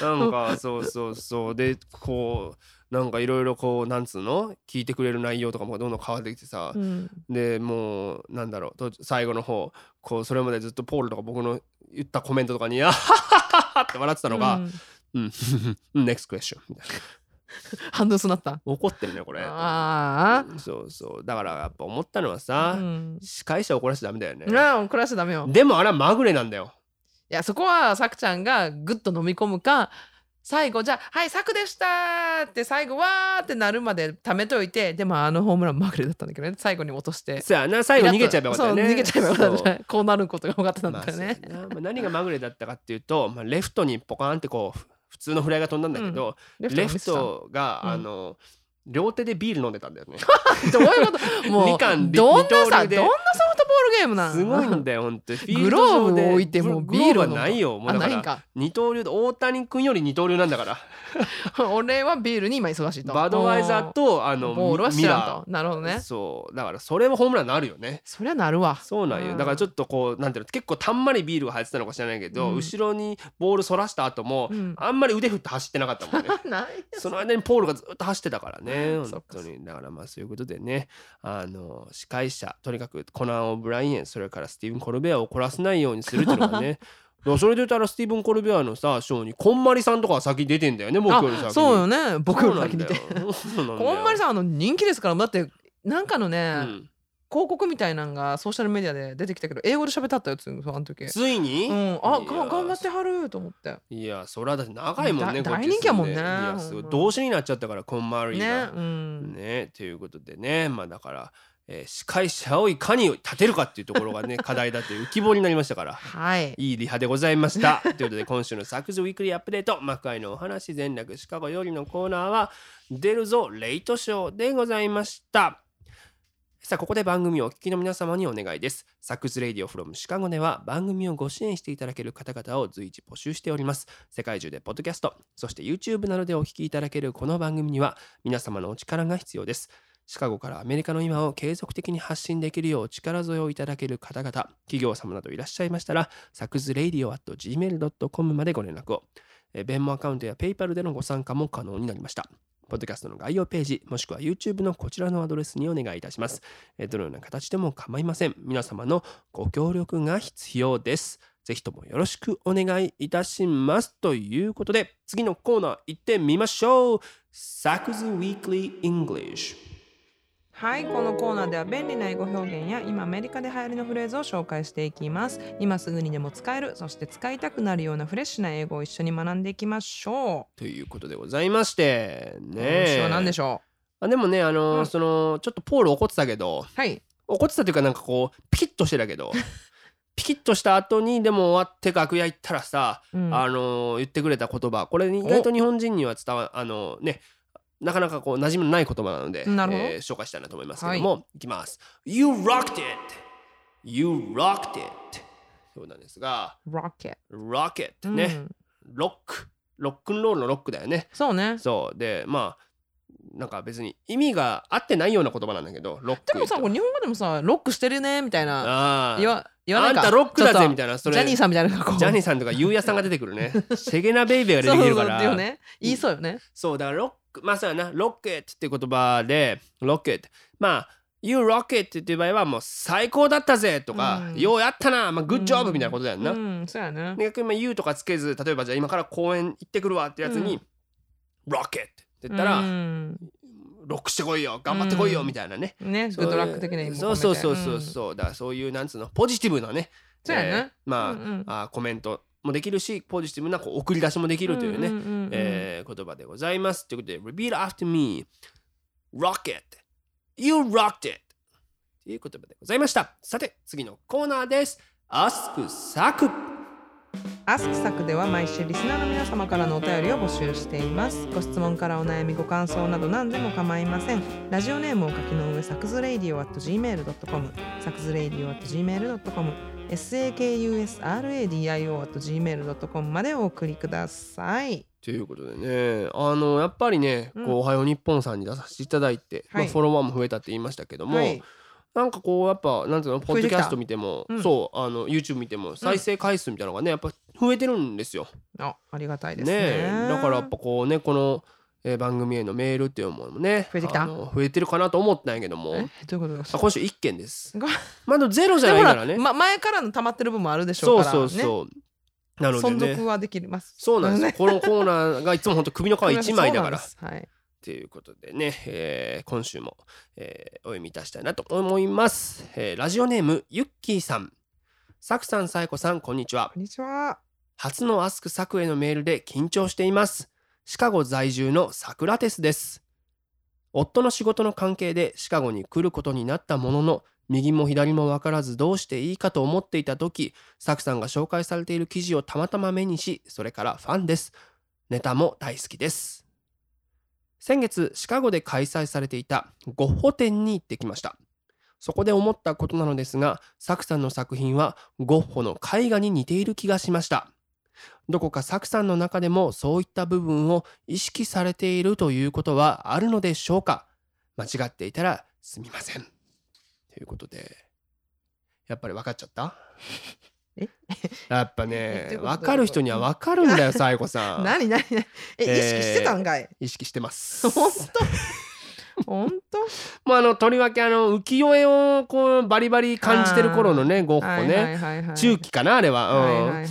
Speaker 1: なんかそうそうそう。でこうなんかいろいろこうなんつうの？聞いてくれる内容とかもどんどん変わってきてさ、
Speaker 2: うん。
Speaker 1: でもうなんだろうと最後の方こうそれまでずっとポールとか僕の言ったコメントとかに「あはははは」って笑ってたのが
Speaker 2: うん「
Speaker 1: うん、うん NEXT question」みたいな。
Speaker 2: 反応すなった。
Speaker 1: 怒ってるねこれ。
Speaker 2: あ
Speaker 1: そうそう。だからやっぱ思ったのは
Speaker 2: あ
Speaker 1: さ、
Speaker 2: うん。
Speaker 1: 司会者怒らせちゃダメだよね、
Speaker 2: なあ怒らしちゃダメよ。
Speaker 1: でもあれはまぐれなんだよ。
Speaker 2: いやそこはさくちゃんがぐっと飲み込むか最後じゃあ「はいさくでした!」って最後わーってなるまで貯めといてでもあのホームランまぐれだったんだけどね。最後に落として。
Speaker 1: そやな最後逃げちゃえばよかったよね。
Speaker 2: そう逃げちゃえばよかったこうなることが分かってたん
Speaker 1: まあ
Speaker 2: だよね、
Speaker 1: まあ何がまぐれだったかっていうと、まあ、レフトにポカーンってこうふ普通のフライが飛んだんだけど、レフ
Speaker 2: レフト
Speaker 1: トが、
Speaker 2: うん。
Speaker 1: あの両手でビール飲んでたんだよね。
Speaker 2: どういうこと？もうどんなさどんなソフトボールゲームなん
Speaker 1: すごいんだよ本当に
Speaker 2: グローブを置いてもビールを飲む
Speaker 1: ないよもうだから。二刀流で大谷君より二刀流なんだから。
Speaker 2: 俺はビールに今忙しいと。
Speaker 1: バドワイザーとあの
Speaker 2: ボールは知らんと。なるほど
Speaker 1: ー
Speaker 2: ね。
Speaker 1: そう。だからそれはホームランになるよね。
Speaker 2: そりゃなるわ。
Speaker 1: そうなんよ。だからちょっとこうなんていうの結構たんまりビールが入ってたのか知らないけど、
Speaker 2: うん。
Speaker 1: 後ろにボールそらした後も、
Speaker 2: うん。
Speaker 1: あんまり腕振って走ってなかったもんね。
Speaker 2: ない。
Speaker 1: その間にポールがずっと走ってたからね 本当に。だからまあそういうことでねあの司会者とにかくコナン・オブライエンそれからスティーブン・コルベアを怒らせないようにするっていうのがね。それで言ったらスティーブン・コルベアのさショーにこんまりさんとかは先に出てんだよね僕より先
Speaker 2: そうよね。僕より先にて。こんまり さんあの人気ですからだってなんかのね、
Speaker 1: うん。
Speaker 2: 広告みたいなんがソーシャルメディアで出てきたけど英語で喋ったったやつあの時。
Speaker 1: ついに、
Speaker 2: うん。あが頑張ってはると思って。
Speaker 1: いやそれはだって長いもんね
Speaker 2: 大人気やもんね。
Speaker 1: いやすごい。動詞になっちゃったからコンマリー
Speaker 2: ね
Speaker 1: が
Speaker 2: うん。
Speaker 1: ねということでね。まあだから、えー司会者をいかに立てるかっていうところがね 課題だという浮き彫りになりましたから
Speaker 2: はい
Speaker 1: いいリハでございました。ということで今週の Saku's Weekly Update 枕のお話前略シカゴよりのコーナーは出るぞレイトショーでございました。さあここで番組をお聞きの皆様にお願いです。サックスレイディオフロムシカゴでは番組をご支援していただける方々を随時募集しております。世界中でポッドキャスト、そして YouTube などでお聞きいただけるこの番組には皆様のお力が必要です。シカゴからアメリカの今を継続的に発信できるよう力添えをいただける方々、企業様などいらっしゃいましたら、サクズレイディオ at gmail.com までご連絡を。えーベンモアカウントや PayPal でのご参加も可能になりました。ポッドキャストの概要ページ、もしくは YouTube のこちらのアドレスにお願いいたします。どのような形でも構いません。皆様のご協力が必要です。ぜひともよろしくお願いいたします。ということで、次のコーナー行ってみましょう。サクズ Weekly English。
Speaker 2: はいこのコーナーでは便利な英語表現や今アメリカで流行りのフレーズを紹介していきます。今すぐにでも使えるそして使いたくなるようなフレッシュな英語を一緒に学んでいきましょ
Speaker 1: ということでございまして、
Speaker 2: う
Speaker 1: ね
Speaker 2: 今週は何でしょ
Speaker 1: あでもね、あのー
Speaker 2: うん。
Speaker 1: その、ちょっとポール怒ってたけど、
Speaker 2: うはい。
Speaker 1: 怒ってたというかなんかこうピキッとしてたけど ピキッとした後にでも終わって楽屋行ったらさ、
Speaker 2: うん。
Speaker 1: あのー言ってくれた言葉これ意外と日本人には伝わあのねなかなかこう馴染みのない言葉なので、
Speaker 2: なるほど。
Speaker 1: えー紹介したいなと思いますけども、い、きます。You rocked it. You rocked it. そうなんですが
Speaker 2: Rocket
Speaker 1: Rocket
Speaker 2: うん。
Speaker 1: ね、ロック。ロックンロールのロックだよね。
Speaker 2: そうね。
Speaker 1: そう。でまあなんか別に意味が合ってないような言葉なんだけどロック
Speaker 2: でもさこれ日本語でもさロックしてるねみたいな言わ言わないか。
Speaker 1: あんたロックだぜみたいなそれ。
Speaker 2: ジャニーさんみたいな
Speaker 1: ジャニーさんとかゆうやさんが出てくるね。シェゲナベイベーが出てくるから。
Speaker 2: そうね。言いそうよね。
Speaker 1: そうだからロックまあそうやなロッケットっていう言葉でロッケットまあ You rocket っていう場合はもう最高だったぜとか、
Speaker 2: うん。
Speaker 1: ようやったな、まあ、グッジョブみたいなことだよな。
Speaker 2: うんそうやね。
Speaker 1: で逆にまあ You とかつけず例えばじゃあ今から公園行ってくるわってやつに、
Speaker 2: うん。
Speaker 1: ロッケットって言ったら、
Speaker 2: うん。
Speaker 1: ロックしてこいよ頑張ってこいよ
Speaker 2: うん。
Speaker 1: みたいなね、
Speaker 2: ねグッドラック的な
Speaker 1: そうそうそうそう
Speaker 2: うん。
Speaker 1: そうだそういうなんつうのポジティブなね
Speaker 2: そうや
Speaker 1: まあ,、あーコメントもできるしポジティブなこう送り出しもできるというね、えー言葉でございます。ということで Repeat after me Rocket. You rocked it. という言葉でございました。さて次のコーナーです。Ask サク
Speaker 2: アスクサクでは毎週リスナーの皆様からのお便りを募集しています。ご質問からお悩み、ご感想など何でも構いません。ラジオネームを書きの上、サクズレイディオ at gmail.com、サクズレイディオ at gmail.com、sakusradio at gmail.com までお送りください。
Speaker 1: ということでねあのやっぱりね、
Speaker 2: うん
Speaker 1: こうおはよう日本さんに出させていただいて、
Speaker 2: はい
Speaker 1: まあ、フォロワーも増えたって言いましたけども、
Speaker 2: はい。
Speaker 1: なんかこうやっぱなんていうのポッドキャスト見ても、
Speaker 2: うん
Speaker 1: そうあの YouTube 見ても再生回数みたいなのがねやっぱ増えてるんですよ。
Speaker 2: あ、ありがたいです
Speaker 1: ね
Speaker 2: ね。
Speaker 1: えだからやっぱこうねこの、えー番組へのメールっていうものもね
Speaker 2: 増えてきた
Speaker 1: 増えてるかなと思ったんやけども
Speaker 2: えどういうことですか
Speaker 1: あ今週1件です。
Speaker 2: ご
Speaker 1: まだゼロじゃないからね。
Speaker 2: ま、前からの溜まってる分もあるでしょう
Speaker 1: そう
Speaker 2: から、ね、
Speaker 1: そうそう。なので
Speaker 2: 存
Speaker 1: ね
Speaker 2: 続はできます。
Speaker 1: そうなんですこのコーナーがいつも本当首の皮1枚だから。
Speaker 2: はい。
Speaker 1: ということでね、えー今週も、えーお読みいたしたいなと思います。えーラジオネームゆっきーさん。さくさん、さえこさん、こんにちは
Speaker 2: こ。んにちは。
Speaker 1: 初のアスクサクへのメールで緊張しています。シカゴ在住のサクラテスです。夫の仕事の関係でシカゴに来ることになったものの、右も左も分からずどうしていいかと思っていた時、サクさんが紹介されている記事をたまたま目にし、それからファンです。ネタも大好きです。先月、シカゴで開催されていたゴッホ展に行ってきました。そこで思ったことなのですがサクさんの作品はゴッホの絵画に似ている気がしました。どこかサクさんの中でもそういった部分を意識されているということはあるのでしょうか？間違っていたらすみません。ということでやっぱり分かっちゃった？
Speaker 2: え？
Speaker 1: やっぱ
Speaker 2: え
Speaker 1: ね分かる人には分かるんだよサイコさん。
Speaker 2: 何？何？何？え、
Speaker 1: えー
Speaker 2: 意識してたんかい？
Speaker 1: 意識してます。
Speaker 2: 本当？本当？
Speaker 1: もうあのとりわけあの浮世絵をこうバリバリ感じてる頃のねゴッホね、
Speaker 2: はいはいはいはい。
Speaker 1: 中期かなあれは、うん。
Speaker 2: はいはいはい。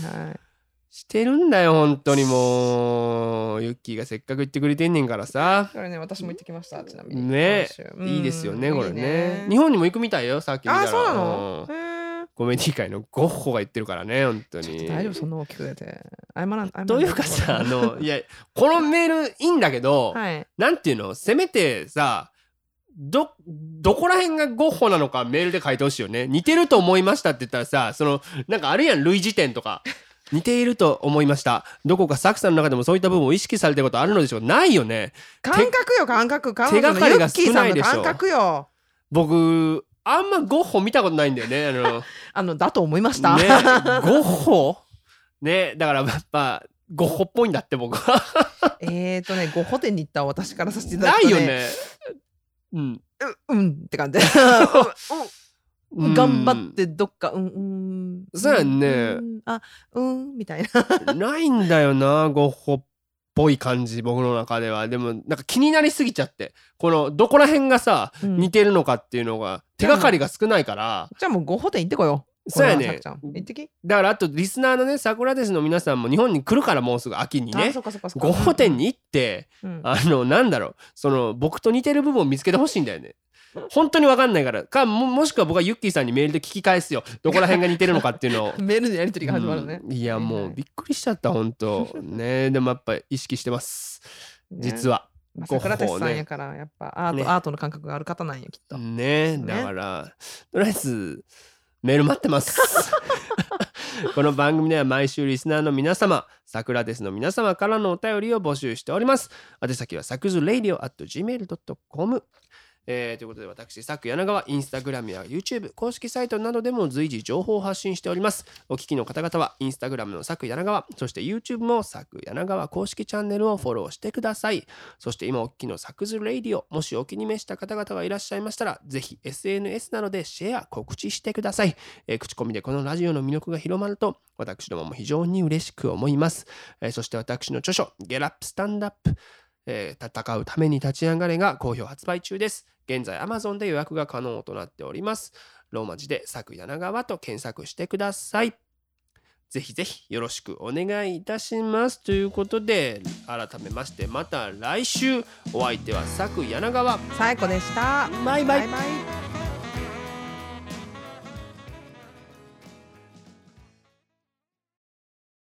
Speaker 1: してるんだよ本当にもう。ユッキーがせっかく言ってくれてんねんからさ。
Speaker 2: これね私も行ってきましたちなみに。
Speaker 1: ね。いいですよねこれね。日本にも行くみたいよさっき見たら。
Speaker 2: あそうなの？
Speaker 1: うんコメディ界のゴッホが言ってるからね本当に。
Speaker 2: 大丈夫そんな大きく出て。謝らん
Speaker 1: というかさあのいやこのメールいいんだけど、
Speaker 2: はい。
Speaker 1: なんていうの？せめてさどどこら辺がゴッホなのかメールで書いてほしいよね。似てると思いましたって言ったらさそのなんかあるやん類似点とか。似ていると思いました。どこかサクさんの中でもそういった部分を意識されてることあるのでしょう？ないよね。
Speaker 2: 感覚よ感覚。彼
Speaker 1: 手がかりが少ないでしょ
Speaker 2: 感覚よ。
Speaker 1: 僕あんまゴッホ見たことないんだよね。あの
Speaker 2: あのだと思いました、
Speaker 1: ねゴッホ？ねだからやっぱゴッホっぽいんだって僕は。
Speaker 2: えーとねゴッホ店に行った私からさせていただくとね。
Speaker 1: ないよね。うん。
Speaker 2: ううんって感じ。で うん。うん頑張ってどっかうんうん。
Speaker 1: そうやんね。
Speaker 2: うん。あうんみたいな。
Speaker 1: ないんだよなゴッホっぽい感じ僕の中では。でもなんか気になりすぎちゃって。このどこら辺がさ
Speaker 2: うん。
Speaker 1: 似てるのかっていうのが手がかりが少ないから。
Speaker 2: じゃあもうゴッホ店行ってこよう。
Speaker 1: そうやね。だからあとリスナーのね桜ですの皆さんも日本に来るからもうすぐ秋に
Speaker 2: あ
Speaker 1: ね
Speaker 2: そっかそっかそっか。
Speaker 1: ゴッホ店に行って
Speaker 2: うん。
Speaker 1: あのなんだろうその僕と似てる部分を見つけてほしいんだよね。本当に分かんないから。かももしくは僕はユッキーさんにメールで聞き返すよ。どこら辺が似てるのかっていうのを。
Speaker 2: メールのやり取りが始まるね。
Speaker 1: うん。いやもうびっくりしちゃった本当。ねでもやっぱ意識してます。実
Speaker 2: は
Speaker 1: はゴッホをね。
Speaker 2: 桜鉄さんやからやっぱアート、
Speaker 1: ね。
Speaker 2: アートの感覚がある方なんよきっと、
Speaker 1: ね。
Speaker 2: ね。
Speaker 1: だからとりあえずメール待ってます。この番組では毎週リスナーの皆様桜ですの皆様からのお便りを募集しております。宛先はサクズレイディオ at gmail.com えーということで私、サク柳川、インスタグラムや YouTube、公式サイトなどでも随時情報を発信しております。お聞きの方々は、インスタグラムのサク柳川、そして YouTube もサク柳川公式チャンネルをフォローしてください。そして今お聞きのサクズレイディオ、もしお気に召した方々がいらっしゃいましたら、ぜひ SNS などでシェア、告知してください。えー口コミでこのラジオの魅力が広まると、私どもも非常に嬉しく思います。えーそして私の著書、Get Up Stand Up えー戦うために立ち上がれが好評発売中です。現在 Amazon で予約が可能となっております。ローマ字で作柳川と検索してください。ぜひぜひよろしくお願いいたします。ということで、改めましてまた来週お相手は作柳川。
Speaker 2: 最高でした
Speaker 1: バイバイ
Speaker 2: バイバイ